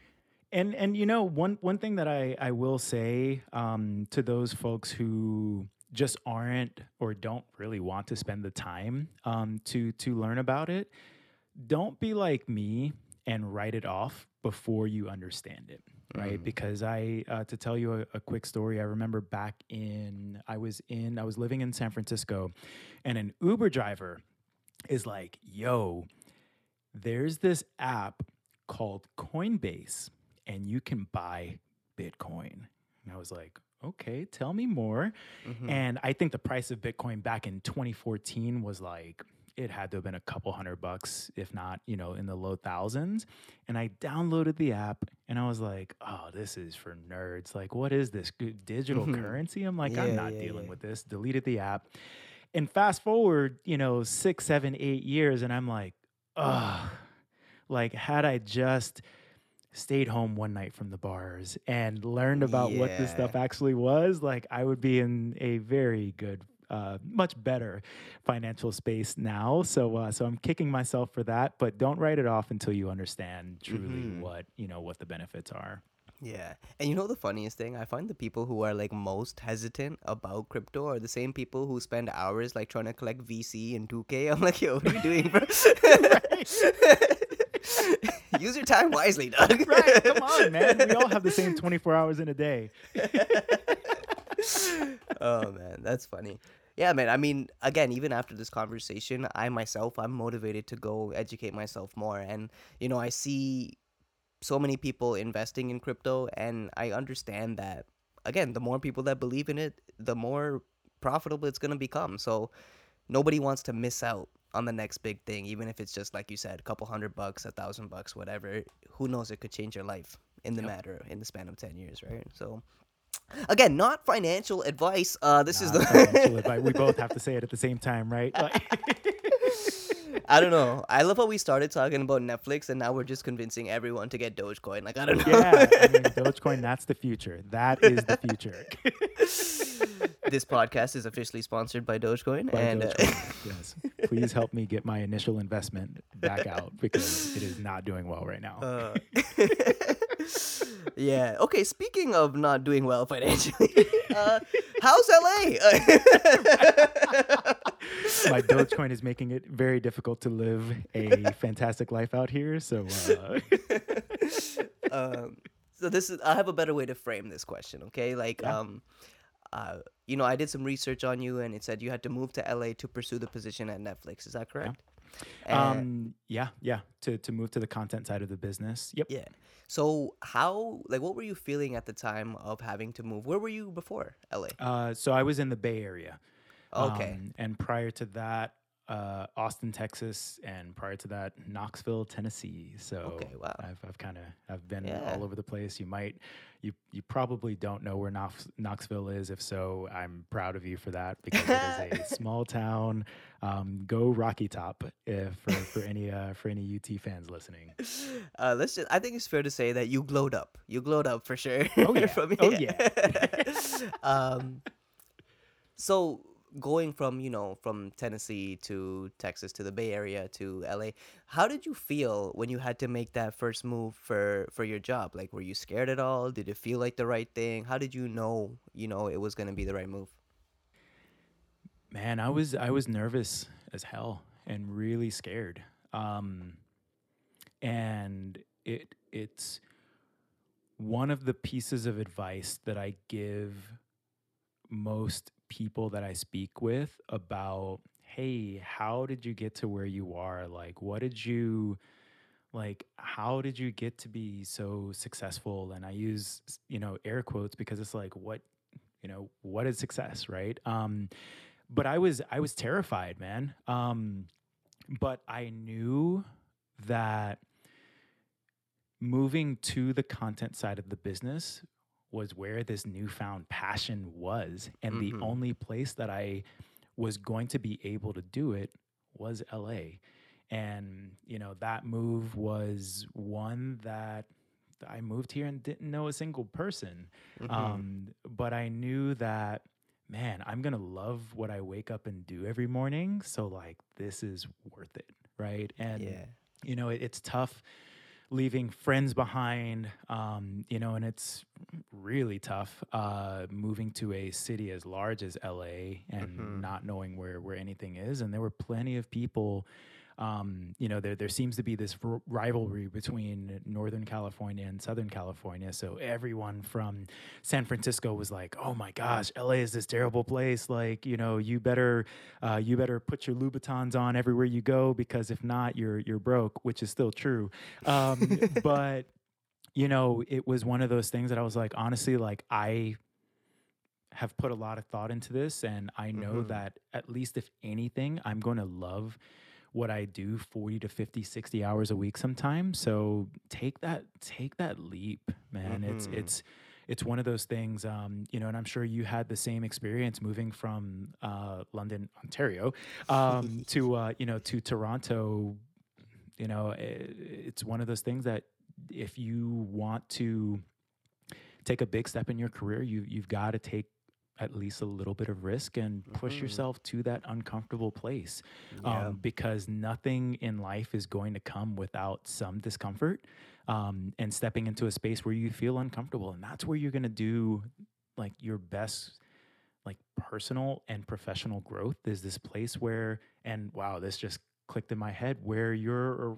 And and you know one one thing that I I will say um, to those folks who just aren't or don't really want to spend the time um, to to learn about it, don't be like me and write it off before you understand it, right? Mm. Because I uh, to tell you a, a quick story, I remember back in I was in I was living in San Francisco, and an Uber driver is like, "Yo, there's this app called Coinbase." and you can buy Bitcoin. And I was like, okay, tell me more. Mhm. And I think the price of Bitcoin back in 2014 was like, it had to have been a couple hundred bucks, if not, you know, in the low thousands. And I downloaded the app and I was like, oh, this is for nerds. Like, what is this digital Mhm. currency? I'm like, Yeah, I'm not yeah, dealing yeah. with this. Deleted the app. And fast forward, you know, six, seven, eight years, and I'm like, ugh. Like, had I just stayed home one night from the bars and learned about what this stuff actually was, like I would be in a very good, uh, much better financial space now. So, uh, so I'm kicking myself for that. But don't write it off until you understand truly Mhm. what you know what the benefits are. Yeah. And you know the funniest thing? I find the people who are like most hesitant about crypto are the same people who spend hours like trying to collect VC and 2K. I'm like, yo, what are you doing, bro? Use your time wisely, Doug. Right? Come on, man. We all have the same 24 hours in a day. oh man, that's funny. Yeah, man. I mean, again, even after this conversation, I myself, I'm motivated to go educate myself more. And you know, I see so many people investing in crypto, and I understand that. Again, the more people that believe in it, the more profitable it's gonna become. So nobody wants to miss out on the next big thing, even if it's just like you said, a couple hundred bucks, a thousand bucks, whatever. Who knows? It could change your life in the Yep. matter in the span of ten years, right? So. Again, not financial advice. Uh, this is the. financial advice. We both have to say it at the same time, right? I don't know. I love how we started talking about Netflix, and now we're just convincing everyone to get Dogecoin. Like I don't know. yeah, I mean, Dogecoin, that's the future. That is the future. This podcast is officially sponsored by Dogecoin, By and uh, yes. Please help me get my initial investment back out because it is not doing well right now. uh, yeah. Okay. Speaking of not doing well financially, uh, how's LA? my Dogecoin is making it very difficult to live a fantastic life out here. So, uh, um, so this is I have a better way to frame this question, okay? Like Yeah. um uh you know, I did some research on you and it said you had to move to LA to pursue the position at Netflix. Is that correct? And- um, yeah, yeah. To to move to the content side of the business. Yep. yeah. So how like what were you feeling at the time of having to move? Where were you before LA? Uh, so I was in the Bay Area. Okay. Um, and prior to that, uh, Austin, Texas, and prior to that, Knoxville, Tennessee. So Okay, wow. I've, I've kind of I've been Yeah. all over the place. You might you you probably don't know where Knox, Knoxville is. If so, I'm proud of you for that because it is a small town. Um, go Rocky Top if for, for any uh, for any UT fans listening. Uh, let's just. I think it's fair to say that you glowed up. You glowed up for sure. Oh, yeah. From Oh, yeah. um. So going from you know from Tennessee to Texas to the Bay Area to LA, how did you feel when you had to make that first move for for your job? Like, were you scared at all? Did it feel like the right thing? How did you know you know it was gonna be the right move? Man, I was I was nervous as hell and really scared. Um, and it it's one of the pieces of advice that I give most people that I speak with about, hey, how did you get to where you are? Like, what did you like how did you get to be so successful? And i use you know air quotes because it's like what you know what is success? Right? Um but i was i was terrified man. Um but i knew that moving to the content side of the business was where this newfound passion was. And mm-hmm. the only place that I was going to be able to do it was LA. And, you know, that move was one that I moved here and didn't know a single person. Mm-hmm. Um, but I knew that, man, I'm going to love what I wake up and do every morning. So, like, this is worth it. Right. And, yeah. you know, it, it's tough leaving friends behind, um, you know, and it's really tough uh, moving to a city as large as LA and mm-hmm. not knowing where where anything is. And there were plenty of people um, you know, there there seems to be this r- rivalry between Northern California and Southern California. So everyone from San Francisco was like, "Oh my gosh, LA is this terrible place. Like, you know, you better uh, you better put your Louboutins on everywhere you go because if not, you're you're broke," which is still true. Um, but you know, it was one of those things that I was like, honestly, like I have put a lot of thought into this and I know mm-hmm. that at least if anything, I'm going to love what I do 40 to 50, 60 hours a week sometimes. So take that, take that leap, man. Mm-hmm. It's, it's, it's one of those things, um, you know, and I'm sure you had the same experience moving from uh, London, Ontario, um, to uh, you know to Toronto. You know, it, it's one of those things that if you want to take a big step in your career, you you've got to take at least a little bit of risk and push mm-hmm. yourself to that uncomfortable place yeah. um, because nothing in life is going to come without some discomfort um, and stepping into a space where you feel uncomfortable and that's where you're going to do like your best like personal and professional growth is this place where and wow this just clicked in my head where you're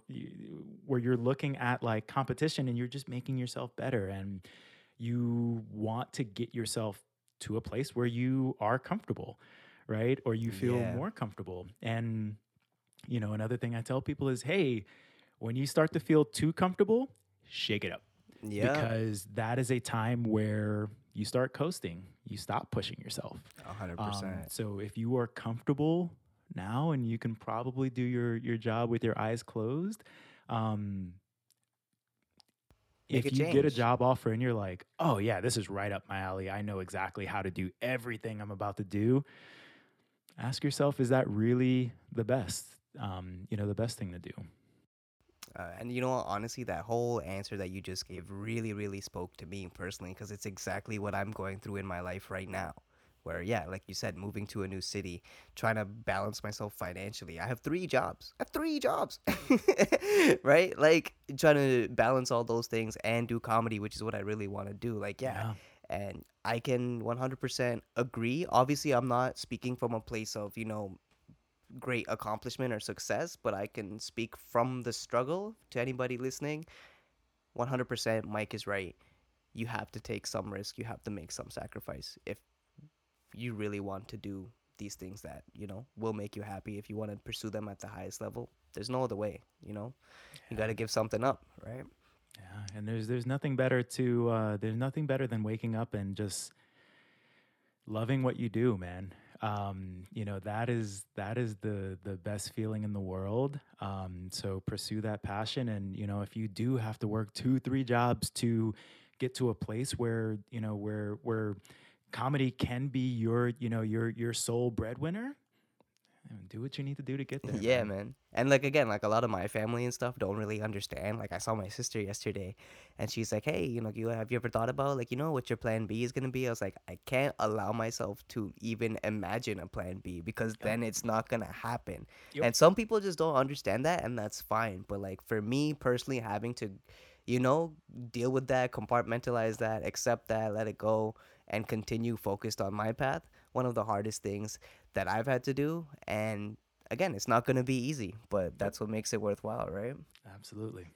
where you're looking at like competition and you're just making yourself better and you want to get yourself to a place where you are comfortable, right? Or you feel yeah. more comfortable. And, you know, another thing I tell people is hey, when you start to feel too comfortable, shake it up. Yeah. Because that is a time where you start coasting, you stop pushing yourself. 100%. Um, so if you are comfortable now and you can probably do your, your job with your eyes closed, um, if you change. get a job offer and you're like, oh yeah, this is right up my alley. I know exactly how to do everything I'm about to do. Ask yourself, is that really the best? Um, you know, the best thing to do. Uh, and you know, honestly, that whole answer that you just gave really, really spoke to me personally because it's exactly what I'm going through in my life right now where yeah like you said moving to a new city trying to balance myself financially. I have three jobs. I have three jobs. Right? Like trying to balance all those things and do comedy which is what i really want to do like yeah. yeah. And i can 100% agree. Obviously i'm not speaking from a place of you know great accomplishment or success but i can speak from the struggle to anybody listening. 100% mike is right. You have to take some risk. You have to make some sacrifice if you really want to do these things that you know will make you happy. If you want to pursue them at the highest level there's no other way you know? Yeah. you got to give something up right? Yeah and there's there's nothing better to uh, there's nothing better than waking up and just loving what you do man. Um, you know that is that is the the best feeling in the world. Um, so pursue that passion and you know if you do have to work two three jobs to get to a place where you know where where comedy can be your you know your your sole breadwinner do what you need to do to get there. yeah, man. And like again, like a lot of my family and stuff don't really understand. Like I saw my sister yesterday, and she's like, "Hey, you know, you have you ever thought about like you know what your plan B is gonna be?" I was like, I can't allow myself to even imagine a plan B because Yeah. then it's not gonna happen. Yep. And some people just don't understand that, and that's fine. But like for me personally, having to, you know, deal with that, compartmentalize that, accept that, let it go, and continue focused on my path, one of the hardest things that I've had to do. And again, it's not going to be easy, but that's what makes it worthwhile, right? Absolutely.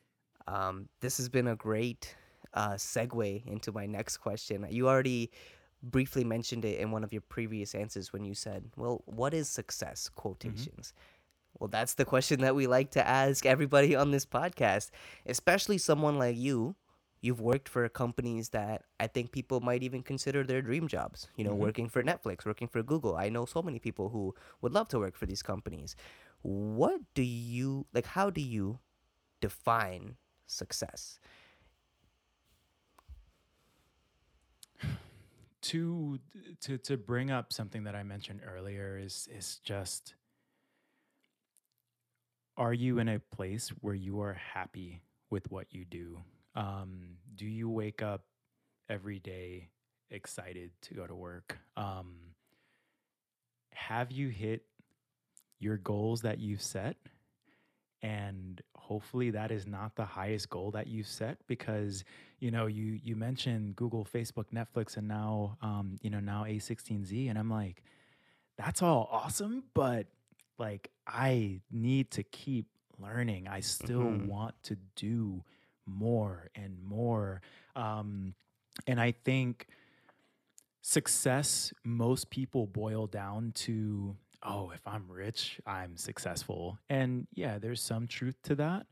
Um, this has been a great uh, segue into my next question. You already briefly mentioned it in one of your previous answers when you said, Well, what is success? Quotations. Well, that's the question that we like to ask everybody on this podcast, especially someone like you. You've worked for companies that I think people might even consider their dream jobs. You know, Mhm. working for Netflix, working for Google. I know so many people who would love to work for these companies. What do you like? How do you define success? to to to bring up something that I mentioned earlier is is just are you in a place where you are happy with what you do? Um, do you wake up every day excited to go to work? Um, have you hit your goals that you've set? And hopefully that is not the highest goal that you've set because you know you you mentioned Google, Facebook, Netflix, and now um, you know now A16Z, and I'm like, that's all awesome, but like I need to keep learning. I still Mhm. want to do more and more, um, and I think success most people boil down to oh if i'm rich i'm successful. And yeah there's some truth to that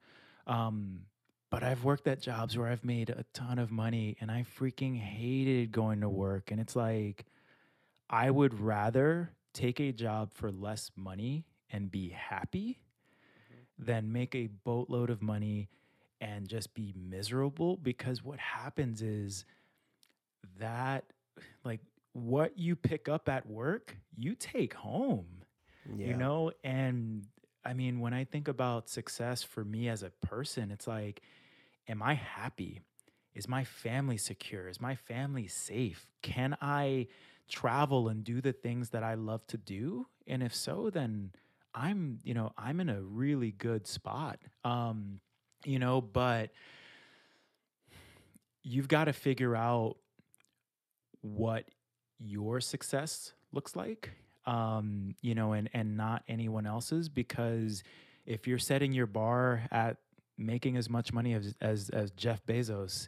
um, but i've worked at jobs where i've made a ton of money and i freaking hated going to work and it's like i would rather take a job for less money and be happy than make a boatload of money and just be miserable because what happens is that like what you pick up at work you take home you know? And i mean when i think about success for me as a person it's like am i happy? Is my family secure? Is my family safe? Can i travel and do the things that i love to do? And if so then i'm you know i'm in a really good spot. Um you know but you've got to figure out what your success looks like um you know and and not anyone else's because if you're setting your bar at making as much money as as, as Jeff Bezos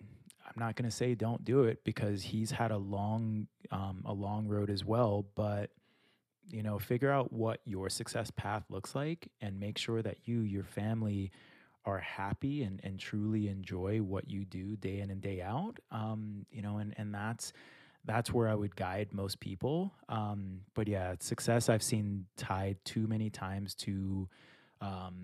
I'm not going to say don't do it because he's had a long um a long road as well but you know figure out what your success path looks like and make sure that you your family are happy and, and truly enjoy what you do day in and day out um you know and and that's that's where I would guide most people. Um, but yeah, success I've seen tied too many times to um,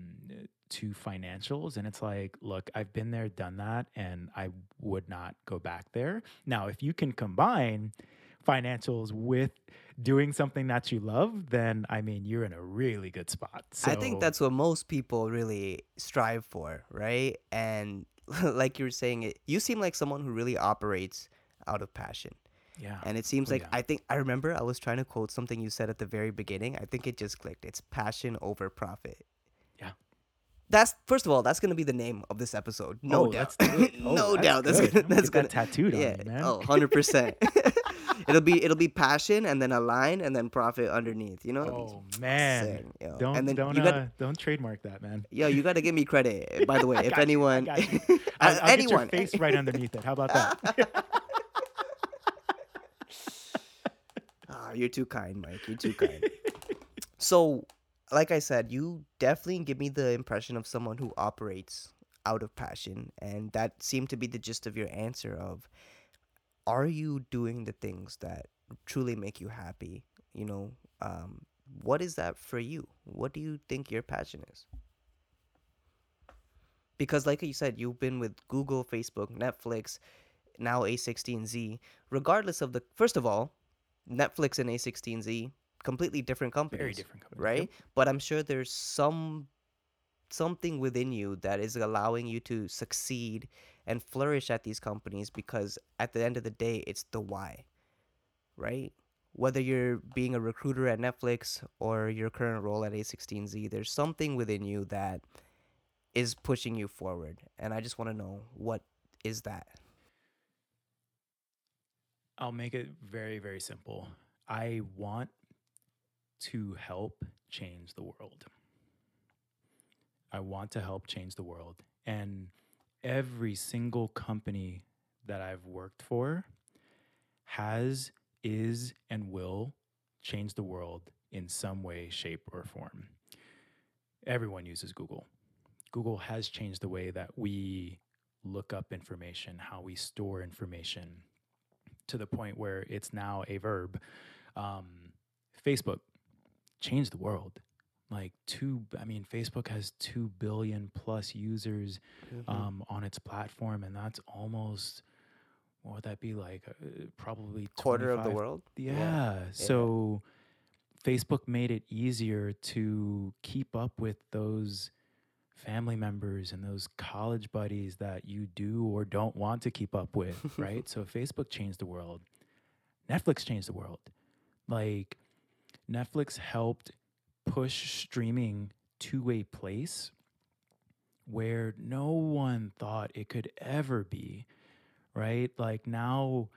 to financials, and it's like, look, I've been there, done that, and I would not go back there. Now, if you can combine financials with doing something that you love, then I mean, you're in a really good spot. So, I think that's what most people really strive for, right? And like you were saying, it you seem like someone who really operates out of passion. yeah, And it seems Oh, like yeah. I think I remember I was trying to quote something you said at the very beginning. I think it just clicked. It's passion over profit. Yeah. That's first of all, that's gonna be the name of this episode. No Oh, doubt. it. Oh, no that's doubt. That's good. gonna gonna that's gonna tattooed on yeah. me, man. Oh, 100 percent. It'll be it'll be passion and then a line and then profit underneath. You know. Oh man, Sick, yo. don't and then don't you got uh, don't trademark that, man. yo, you got to give me credit. By the way, if got you, I anyone, you. I'll, I'll anyone, face right underneath it. How about that? Ah, you're too kind, Mike. You're too kind. so, like I said, you definitely give me the impression of someone who operates out of passion, and that seemed to be the gist of your answer. Of, are you doing the things that truly make you happy? You know, um, what is that for you? What do you think your passion is? Because, like you said, you've been with Google, Facebook, Netflix, now A16Z. Regardless of the, first of all, Netflix and A16Z completely different companies, different companies, right? yep. But I'm sure there's some something within you that is allowing you to succeed and flourish at these companies because at the end of the day, it's the why, right? Whether you're being a recruiter at Netflix or your current role at A16Z, there's something within you that is pushing you forward. And I just want to know what is that? I'll make it very, very simple. I want to help change the world. I want to help change the world. And every single company that I've worked for has, is, and will change the world in some way, shape, or form. Everyone uses Google. Google has changed the way that we look up information, how we store information, to the point where it's now a verb. Um, Facebook changed the world. Like two, I mean, Facebook has two billion plus users Mm-hmm. um, on its platform, and that's almost what would that be like? Uh, probably Quarter of the 25 world? yeah. So Facebook made it easier to keep up with those family members and those college buddies that you do or don't want to keep up with, right? So Facebook changed the world. Netflix changed the world. Like Netflix helped push streaming to a place where no one thought it could ever be, right? Like now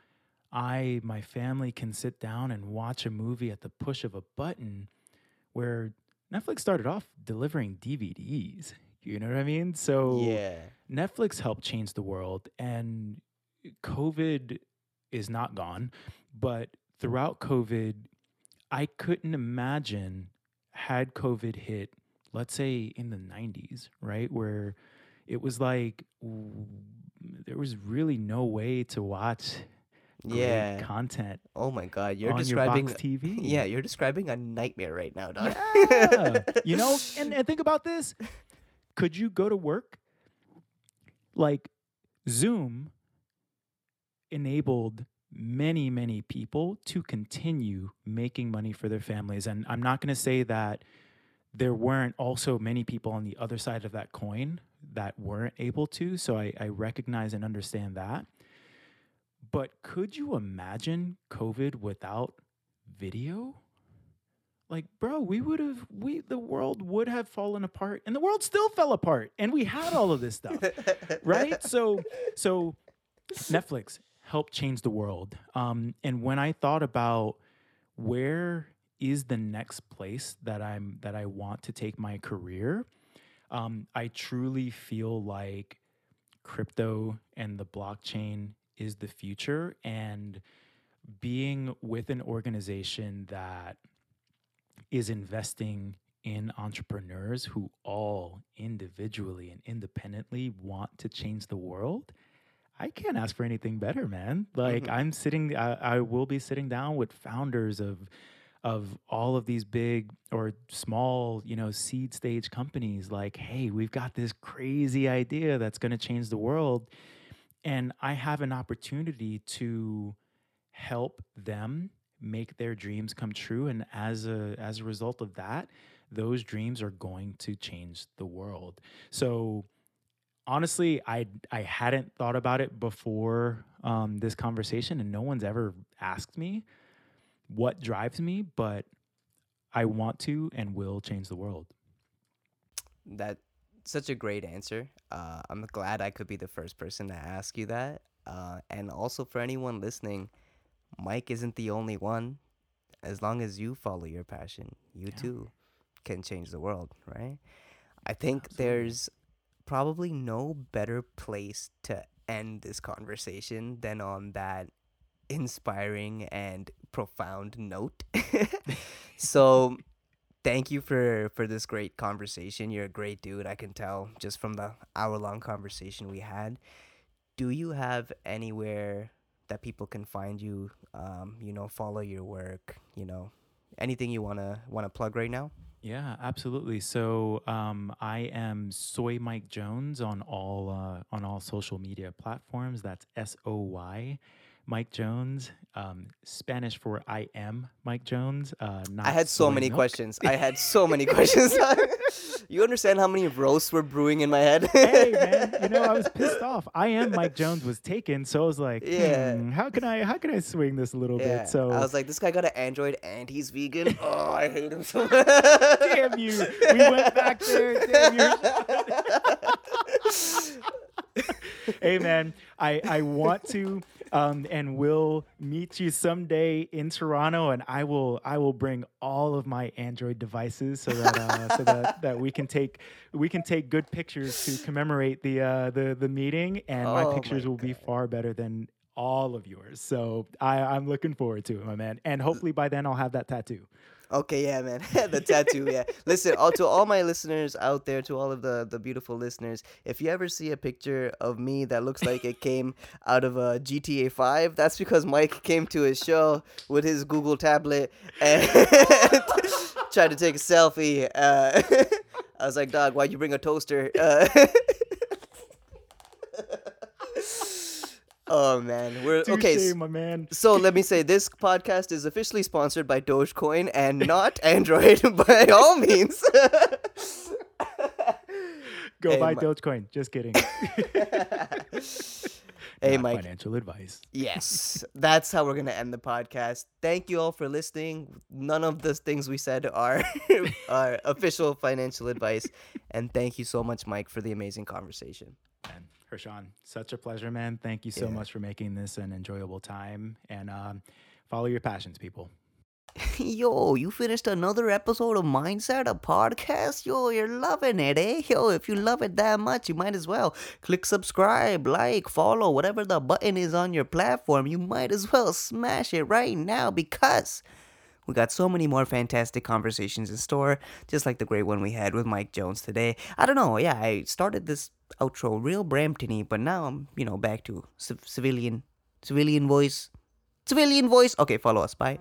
I, my family can sit down and watch a movie at the push of a button where Netflix started off delivering DVDs. You know what I mean? So yeah. Netflix helped change the world, and COVID is not gone. But throughout COVID, I couldn't imagine had COVID hit, let's say in the 90s, right? Where it was like there was really no way to watch Yeah. content Oh my God, you're on describing. your box TV. Yeah, you're describing a nightmare right now, dog. Yeah. you know, and, and think about this. Could you go to work? Like Zoom enabled many, many people to continue making money for their families. And I'm not going to say that there weren't also many people on the other side of that coin that weren't able to. So I, I recognize and understand that. But could you imagine COVID without video? Like, bro, we would have we the world would have fallen apart and the world still fell apart and we had all of this stuff. right? So so Netflix helped change the world. Um, and when I thought about where is the next place that I'm that I want to take my career, um, I truly feel like crypto and the blockchain is the future and being with an organization that is investing in entrepreneurs who all individually and independently want to change the world i can't ask for anything better man like Mhm. i'm sitting I, I will be sitting down with founders of of all of these big or small you know seed stage companies like hey we've got this crazy idea that's going to change the world and i have an opportunity to help them make their dreams come true and as a as a result of that those dreams are going to change the world so honestly i i hadn't thought about it before um, this conversation and no one's ever asked me what drives me but i want to and will change the world that such a great answer. Uh, I'm glad I could be the first person to ask you that. Uh, and also for anyone listening, Mike isn't the only one. As long as you follow your passion, you Yeah. too can change the world, right? I think Absolutely. there's probably no better place to end this conversation than on that inspiring and profound note. so thank you for for this great conversation. You're a great dude. I can tell just from the hour long conversation we had. Do you have anywhere that people can find you? Um, you know, follow your work. You know, anything you wanna wanna plug right now? Yeah, absolutely. So um, I am Soy Mike Jones on all uh, on all social media platforms. That's S O Y Mike Jones, um, Spanish for I am Mike Jones. Uh, not I had so many milk. questions. I had so many questions. you understand how many roasts were brewing in my head? hey man, you know I was pissed off. I am Mike Jones was taken, so I was like, Yeah. "Hmm, how can I how can I swing this a little Yeah. bit? So I was like, this guy got an Android and he's vegan. Oh, I hate him so much. damn you, we went back there. Damn you. Hey man, I I want to um and will meet you someday in Toronto, and I will I will bring all of my Android devices so that uh, so that that we can take we can take good pictures to commemorate the uh the the meeting, and my Oh my pictures will be far better than all of yours. So I I'm looking forward to it, my man, and hopefully by then I'll have that tattoo. Okay, yeah, man. the tattoo, yeah. Listen, all, to all my listeners out there, to all of the, the beautiful listeners, if you ever see a picture of me that looks like it came out of a GTA 5, that's because Mike came to his show with his Google tablet and tried to take a selfie. Uh, I was like, dog, why'd you bring a toaster? Uh, oh, man. We're okay. Touche, s- my man. so let me say this podcast is officially sponsored by Dogecoin and not Android by all means. Go Hey, buy Mi- Dogecoin. Just kidding. hey Not Mike. Financial advice. Yes, that's how we're gonna end the podcast. Thank you all for listening. None of the things we said are are official financial advice, and thank you so much, Mike, for the amazing conversation. And Hershawn, such a pleasure, man. Thank you so Yeah. much for making this an enjoyable time. And um, follow your passions, people. Yo, you finished another episode of Mindset, a podcast? Yo, you're loving it, eh? Yo, if you love it that much, you might as well click subscribe, like, follow, whatever the button is on your platform. You might as well smash it right now because we got so many more fantastic conversations in store, just like the great one we had with Mike Jones today. I don't know, yeah, I started this outro real Brampton but now I'm, you know, back to civ- civilian, civilian voice. Civilian voice. Okay, follow us. Bye.